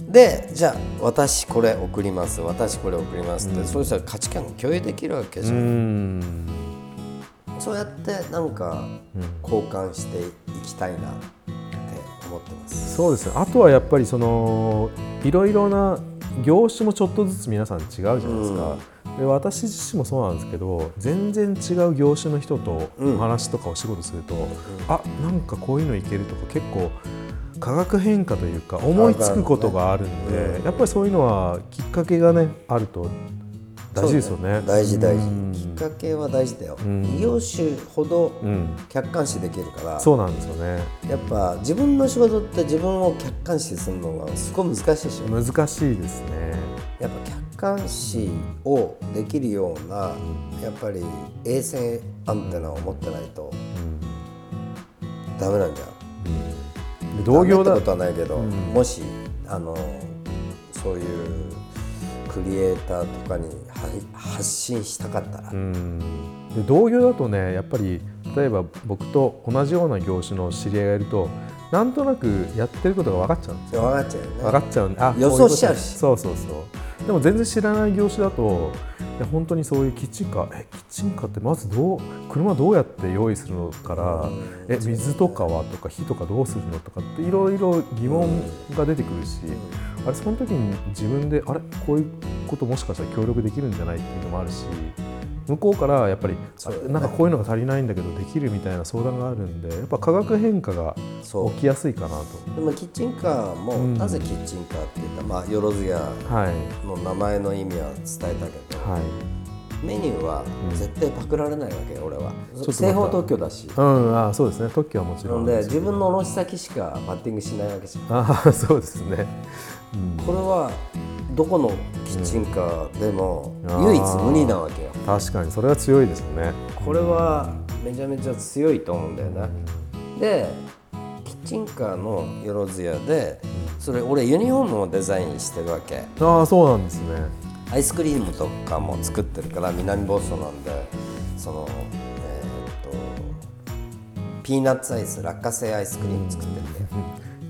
でじゃあ私これ送ります私これ送りますって、そうしたら価値観が共有できるわけじうゃん、んそうやってなんか交換していきたいなって思ってます。そうですねあとはやっぱりそのいろいろな業種もちょっとずつ皆さん違うじゃないですか、で私自身もそうなんですけど全然違う業種の人とお話とかお仕事すると、あなんかこういうのいけるとか結構化学変化というか思いつくことがあるんで、やっぱりそういうのはきっかけがねあると大事ですよね。大事大事。うん。きっかけは大事だよ、ん。異業種ほどうん、客観視できるから、そうなんですよね。やっぱ自分の仕事って自分を客観視するのがすごい難しいでしょ、難しいですね。やっぱ客観視をできるようなやっぱり衛星アンテナを持ってないとダメなんじゃん。で同業だってことはないけど、もしあのそういうクリエイターとかには発信したかったら、うん。で同業だとねやっぱり例えば僕と同じような業種の知り合いがいるとなんとなくやってることが分かっちゃうんですよ。分かっちゃうよね。分かっちゃうあ予想しちゃうし。そうそうそう。でも全然知らない業種だといや本当にそういうキッチンカーえキッチンカーってまずどう車どうやって用意するのからえ水とかはとか火とかどうするのとかっていろいろ疑問が出てくるしあれその時に自分であれこういうこともしかしたら協力できるんじゃないっていうのもあるし向こうからやっぱり、ねあなんかこういうのが足りないんだけどできるみたいな相談があるんでやっぱ化学変化が起きやすいかなと。でもキッチンカーも、うん。なぜキッチンカーって言ったらまあよろずやはい。の名前の意味は伝えたけど、はい。メニューは絶対パクられないわけよ俺は。ちょっと正方特許だし。うん、あそうですね。特許はもちろんで自分の卸先しかバッティングしないわけじゃん。ああそうですねこれはどこのキッチンカーでもうん。唯一無二なわけよ。確かにそれは強いですよね。これはめちゃめちゃ強いと思うんだよねでキッチンカーのよろずやでそれ俺ユニフォームをデザインしてるわけ。ああそうなんですね。アイスクリームとかも作ってるから南房総なんでそのえーっとピーナッツアイス落花生アイスクリーム作ってるんだよ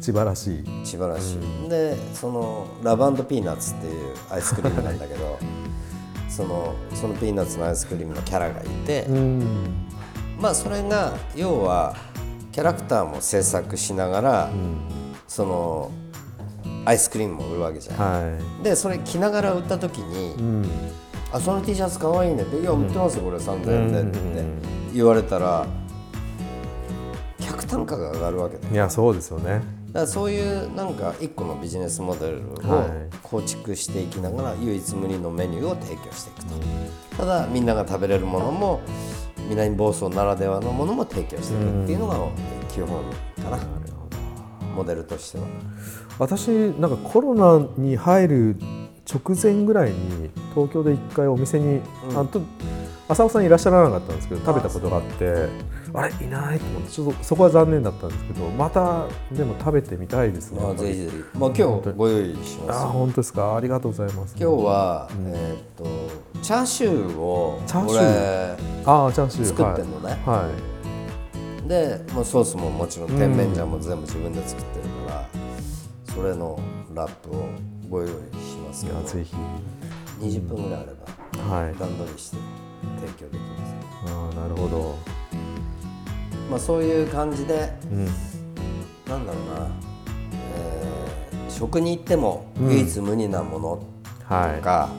千葉らしい。素晴らしい、でそのラブピーナッツっていうアイスクリームなんだけどそのそのピーナッツのアイスクリームのキャラがいて、うん。まあそれが要はキャラクターも制作しながら、そのアイスクリームも売るわけじゃん、はでそれ着ながら売った時にい、うん「あその T シャツかわいいね」って「いや売ってますよこれ3000円で」って言われたら客単価が上がるわけでいやそうですよねだからそういうなんか一個のビジネスモデルをはい構築していきながら唯一無二のメニューを提供していくと、ただみんなが食べれるものも南房総ならではのものも提供していくっていうのが基本かな、モデルとしては。私なんかコロナに入る直前ぐらいに東京で一回お店に、あと浅尾さんいらっしゃらなかったんですけど食べたことがあってあれいないと思ってちょっとそこは残念だったんですけどまたでも食べてみたいですね。まあ、ぜひぜひ、まあ、今日ご用意します。あー本当ですか？ありがとうございます。今日は、えーっとチャーシューをチャーシュ俺ああチャーシュー。作ってんのね。はい、はで、まあ、ソースももちろん甜麺醤も全部自分で作ってるから、それのラップをご用意しますい、けど。ぜひ。20分ぐらいあればはい。段取りして提供できます、ああなるほど。まあ、そういう感じでうん。なんだろうな、えー食に行っても唯一無二なものはとか、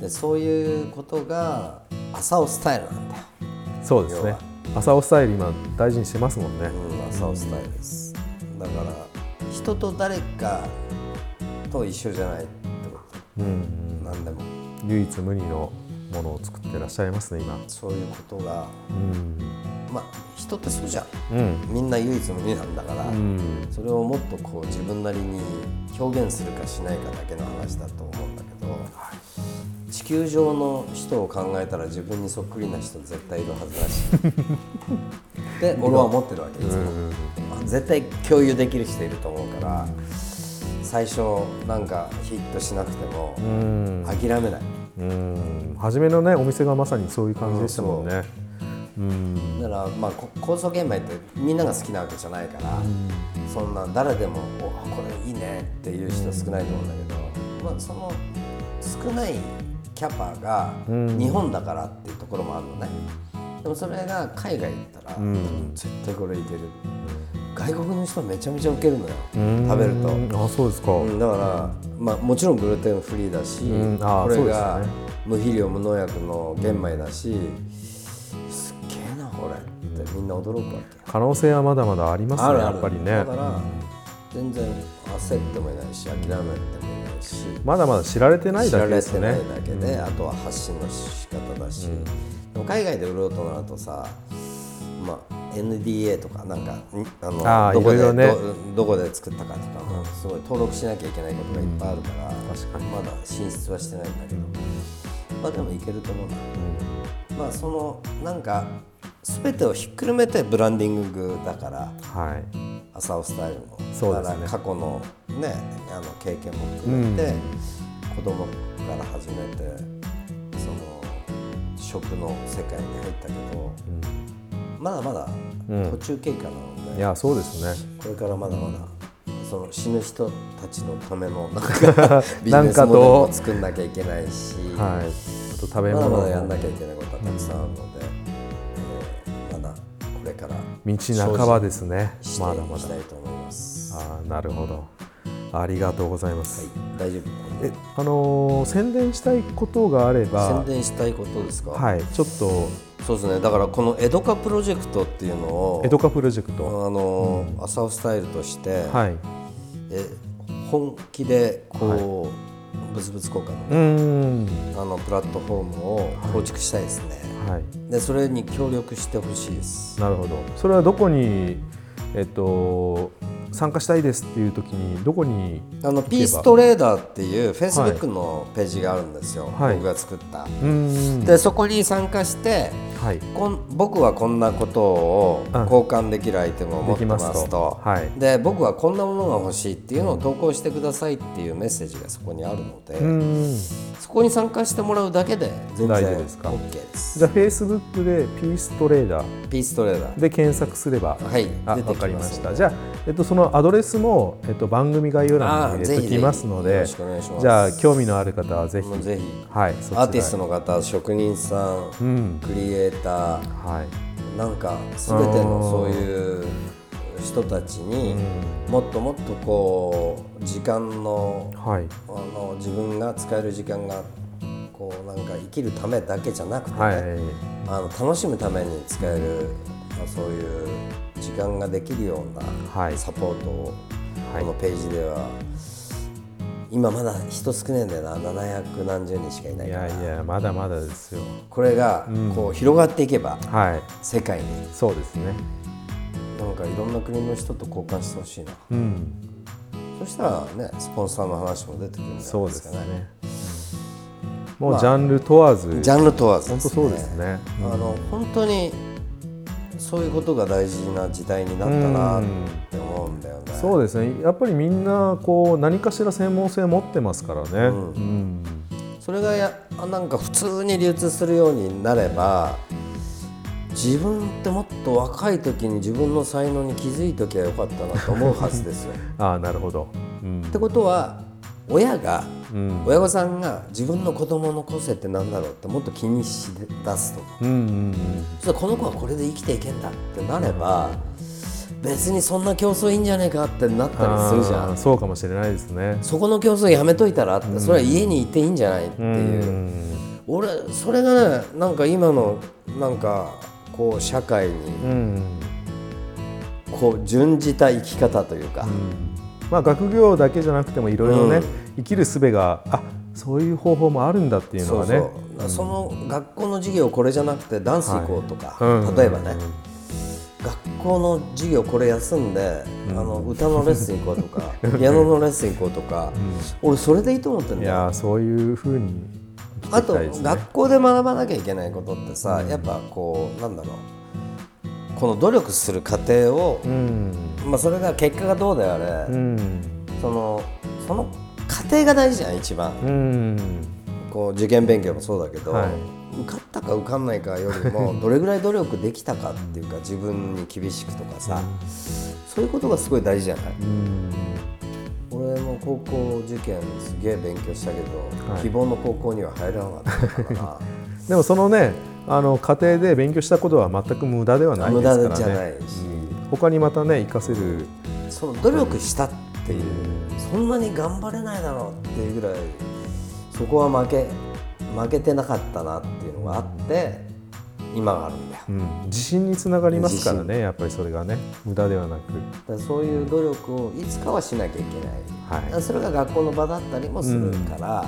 でそういうことが朝尾スタイルなんだよ、いそうですね。朝尾スタイル今大事にしてますもんね、うん、朝尾スタイルです。だから人と誰かと一緒じゃないってことうん。何でも。唯一無二のものを作ってらっしゃいますね今。そういうことがうん。まあ人ってそうじゃん。うん。みんな唯一無二なんだから、うん。それをもっとこう自分なりに表現するかしないかだけの話だと思うんだけど、地球上の人を考えたら自分にそっくりな人絶対いるはずだし。で俺は思ってるわけいつも、あ絶対共有できる人いると思うから最初なんかヒットしなくてもうん。諦めないうん。初めのねお店がまさにそういう感じでしたもんね。うん。だからまあこ構想玄米ってみんなが好きなわけじゃないから、そんな誰でも「おこれいいね」っていう人少ないと思うんだけど、まあ、その少ないキャパが日本だからっていうところもあるのね、でもそれが海外行ったら、うん。絶対これいける、外国の人はめちゃめちゃウケるのよ、食べると。うんあそうですか、うん、だから、まあ、もちろんグルテンフリーだし、うんこれが無肥料無農薬の玄米だし、すっげえなこれってみんな驚くわけ。よ。可能性はまだまだありますねやっぱりね。だから、全然焦ってもいないし諦めてもいないし、まだまだ知られてないだけですね。てないだけで、あとは発信の仕方だし、でも海外で売ろうとなるとさ、まあ、NDA とかなんかんあのあーどこでね。どどこで作ったかとかもすごい登録しなきゃいけないことがいっぱいあるから、確かに。まだ進出はしてないんだけど、まあでもいけると思うな、まあそのなんか全てをひっくるめてブランディングだからはい。朝尾スタイルもそうですね。過去のねあの経験も含めて、子供から始めてその食の世界に入ったけど、まだまだうん。途中経過なので、いやそうですね。これからまだまだその死ぬ人たちのための なんかビジネスモデルも作んなきゃいけないし、はい。あと食べまだ物まだやんなのきゃいけないことはたくさんあるので、えーまだこれから道半ばですね。まだまだ。いきたいと思います。はあーなるほど。ありがとうございます、い、大丈夫。えあのー宣伝したいことがあれば。宣伝したいことですか？はい。ちょっとそうですね。だからこのエドカプロジェクトっていうのをエドカプロジェクト。あの、朝尾スタイルとして、はい。え本気でこう、物々交換のうーん。あのプラットフォームを構築したいですね。はい。でそれに協力してほしいです。なるほど。それはどこにえっと参加したいですっていう時にどこにあのピーストレーダーっていうフェイスブックのページがあるんですよ、はい。僕が作った。でそこに参加してはい。こん僕はこんなことをうん。交換できるアイテムを持ってますできますと。とはい。で僕はこんなものが欲しいっていうのを投稿してくださいっていうメッセージがそこにあるので、そこに参加してもらうだけで全然大丈夫ですか？OK です。じゃあフェイスブックでピーストレーダー。ピーストレーダー。で検索すれば。はい。あ出てきわかりました。じゃあ、えっと、そのアドレスも、えっと、番組概要欄に入れておきますのでじゃあ興味のある方はぜひぜひ。はいアーティストの方職人さんうん。クリエイターはい。なんか全てのそういう人たちにもっともっとこう時間のはい。あの自分が使える時間がこうなんか生きるためだけじゃなくてね、はい。あの楽しむために使える、まあ、そういう時間ができるようはない。サポートをはい。このページでは、今まだ人少ねえんだよな。700何十人しかいないいから。やいやまだまだですよ。これがこう広がっていけば、はい。世界に。そうですね。なんかいろんな国の人と交換してほしいな。うん。そしたらねスポンサーの話も出てくるんじゃそないうでかね。ね、もうジャンル問わず、ジャンル問わず本当そうですね。あの本当にそういうことが大事な時代になったなって思うんだよね。そうですね。やっぱりみんなこう何かしら専門性持ってますからね、ん。うん。それがやなんか普通に流通するようになれば自分ってもっと若い時に自分の才能に気づいときゃよかったなと思うはずですよ。ああなるほど、うん。ってことは親がうん親御さんが自分の子供の個性って何だろうってもっと気にしだすと。うんうんそしたらこの子はこれで生きていけんだってなれば別にそんな競争いいんじゃねえかってなったりするじゃん。そうかもしれないですね。そこの競争やめといたらってそれは家にいていいんじゃないっていう、うん。俺それがねなんか今のなんかこう社会にうん。こう準じた生き方というか、まあ学業だけじゃなくてもいろいろね、うん生きる術があそういう方法もあるんだっていうのそうがね。そう、その学校の授業これじゃなくてダンス行こうとか、うん。例えばね、学校の授業これ休んで、あの歌のレッスン行こうとか ピアノのレッスン行こうとか、俺それでいいと思ってんいだよそういうふうに生きあと学校で学ばなきゃいけないことってさ、やっぱこうなんだろう。この努力する過程を、うん。まあ、それが結果がどうであれ、うん。そのその過程が大事じゃん一番、うん。こう受験勉強もそうだけど、はい。受かったか受かんないかよりも どれぐらい努力できたかっていうか自分に厳しくとかさ、そういうことがすごい大事じゃない、うん。俺も高校受験すげえ勉強したけど、はい。希望の高校には入らなかったから。な でもそのねあの家庭で勉強したことは全く無駄ではないですからね。無駄じゃないし。うん。他にまたね活かせる。その努力したっていう、そんなに頑張れないだろうっていうぐらいそこは負け負けてなかったなっていうのがあって今があるんだよ。うん、自信につながりますからねやっぱりそれがね。無駄ではなく。そういう努力をいつかはしなきゃいけない、はい。それが学校の場だったりもするから、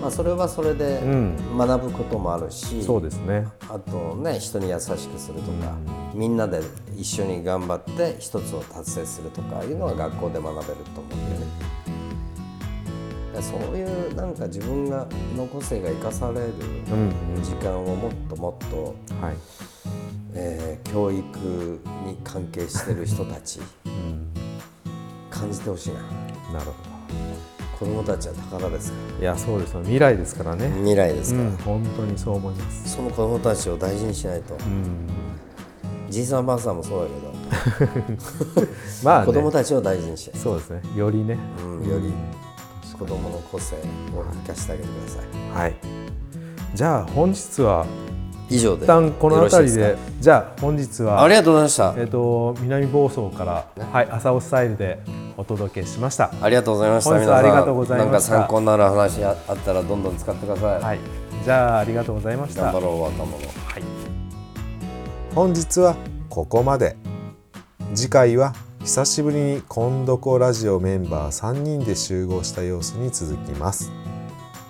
まあ、それはそれでうん。学ぶこともあるし、そうですね。あとね人に優しくするとか、みんなで一緒に頑張って一つを達成するとかいうのは学校で学べると思うんだよね。そういうなんか自分がの個性が生かされるうん時間をもっともっと、はい、えー教育に関係してる人たちうん、感じてほしいな。なるほ子供たちは宝ですいやそうですよ。未来ですかららね。未来ですから、うん本当にそう思います。その子供たちを大事にしないと、うん。じいさんばあさんもそうだけど、まあ、ね、子供たちを大事にして、そうですね。よりね、うん、より。子供の個性を生かしてあげてください。はい。じゃあ本日は以上で一旦この辺りよろしいでじゃあ本日はありがとうございましたえっ、と南房総から、はい、朝尾スタイルでお届けしました。ありがとうございました本日皆さんはありがとうございましたなんか参考になる話ああったらどんどん使ってください、はい、じゃあありがとうございました。頑張ろう若者はい、本日はここまで。次回は久しぶりにコンドコラジオメンバー3人で集合した様子に続きます。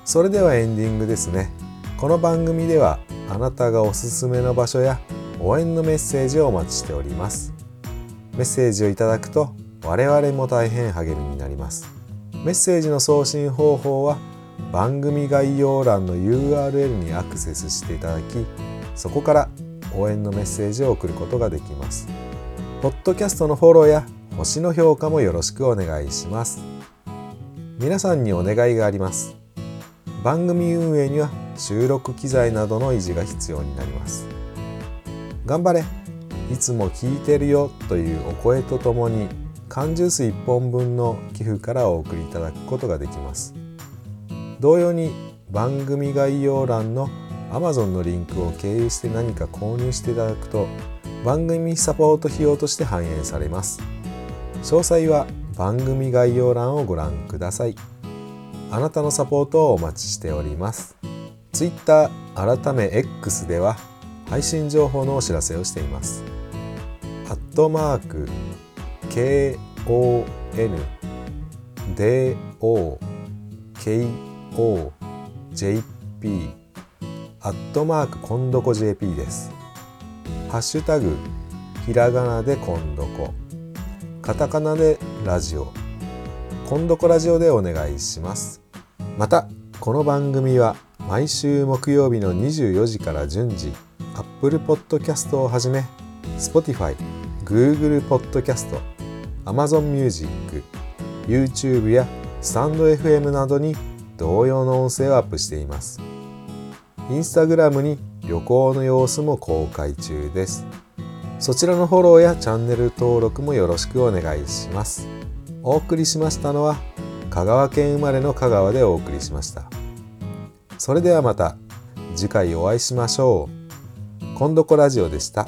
それではエンディングですね。この番組ではあなたがおすすめの場所や応援のメッセージをお待ちしております。メッセージをいただくと我々も大変励みになります。メッセージの送信方法は番組概要欄の URL にアクセスしていただきそこから応援のメッセージを送ることができます。ポッドキャストのフォローや星の評価もよろしくお願いします。皆さんにお願いがあります。番組運営には収録機材などの維持が必要になります。頑張れ。いつも聞いてるよというお声とともに缶ジュース1本分の寄付からお送りいただくことができます。同様に番組概要欄の Amazon のリンクを経由して何か購入していただくと番組サポート費用として反映されます。詳細は番組概要欄をご覧ください。あなたのサポートをお待ちしております。Twitter 改め X では配信情報のお知らせをしています。アットマーク KONDOKOJP アットマークコンドコ JP です。ハッシュタグひらがなでコンドコ。カタカナでラジオ。コンドコラジオでお願いします。またこの番組は毎週木曜日の24時から順次 Apple Podcast をはじめ Spotify、Google Podcast、Amazon Music、YouTube やスタンド FM などに同様の音声をアップしています。インスタグラムに旅行の様子も公開中です。そちらのフォローやチャンネル登録もよろしくお願いします。お送りしましたのは香川県生まれの香川でお送りしました。それではまた次回お会いしましょう。今度こラジオでした。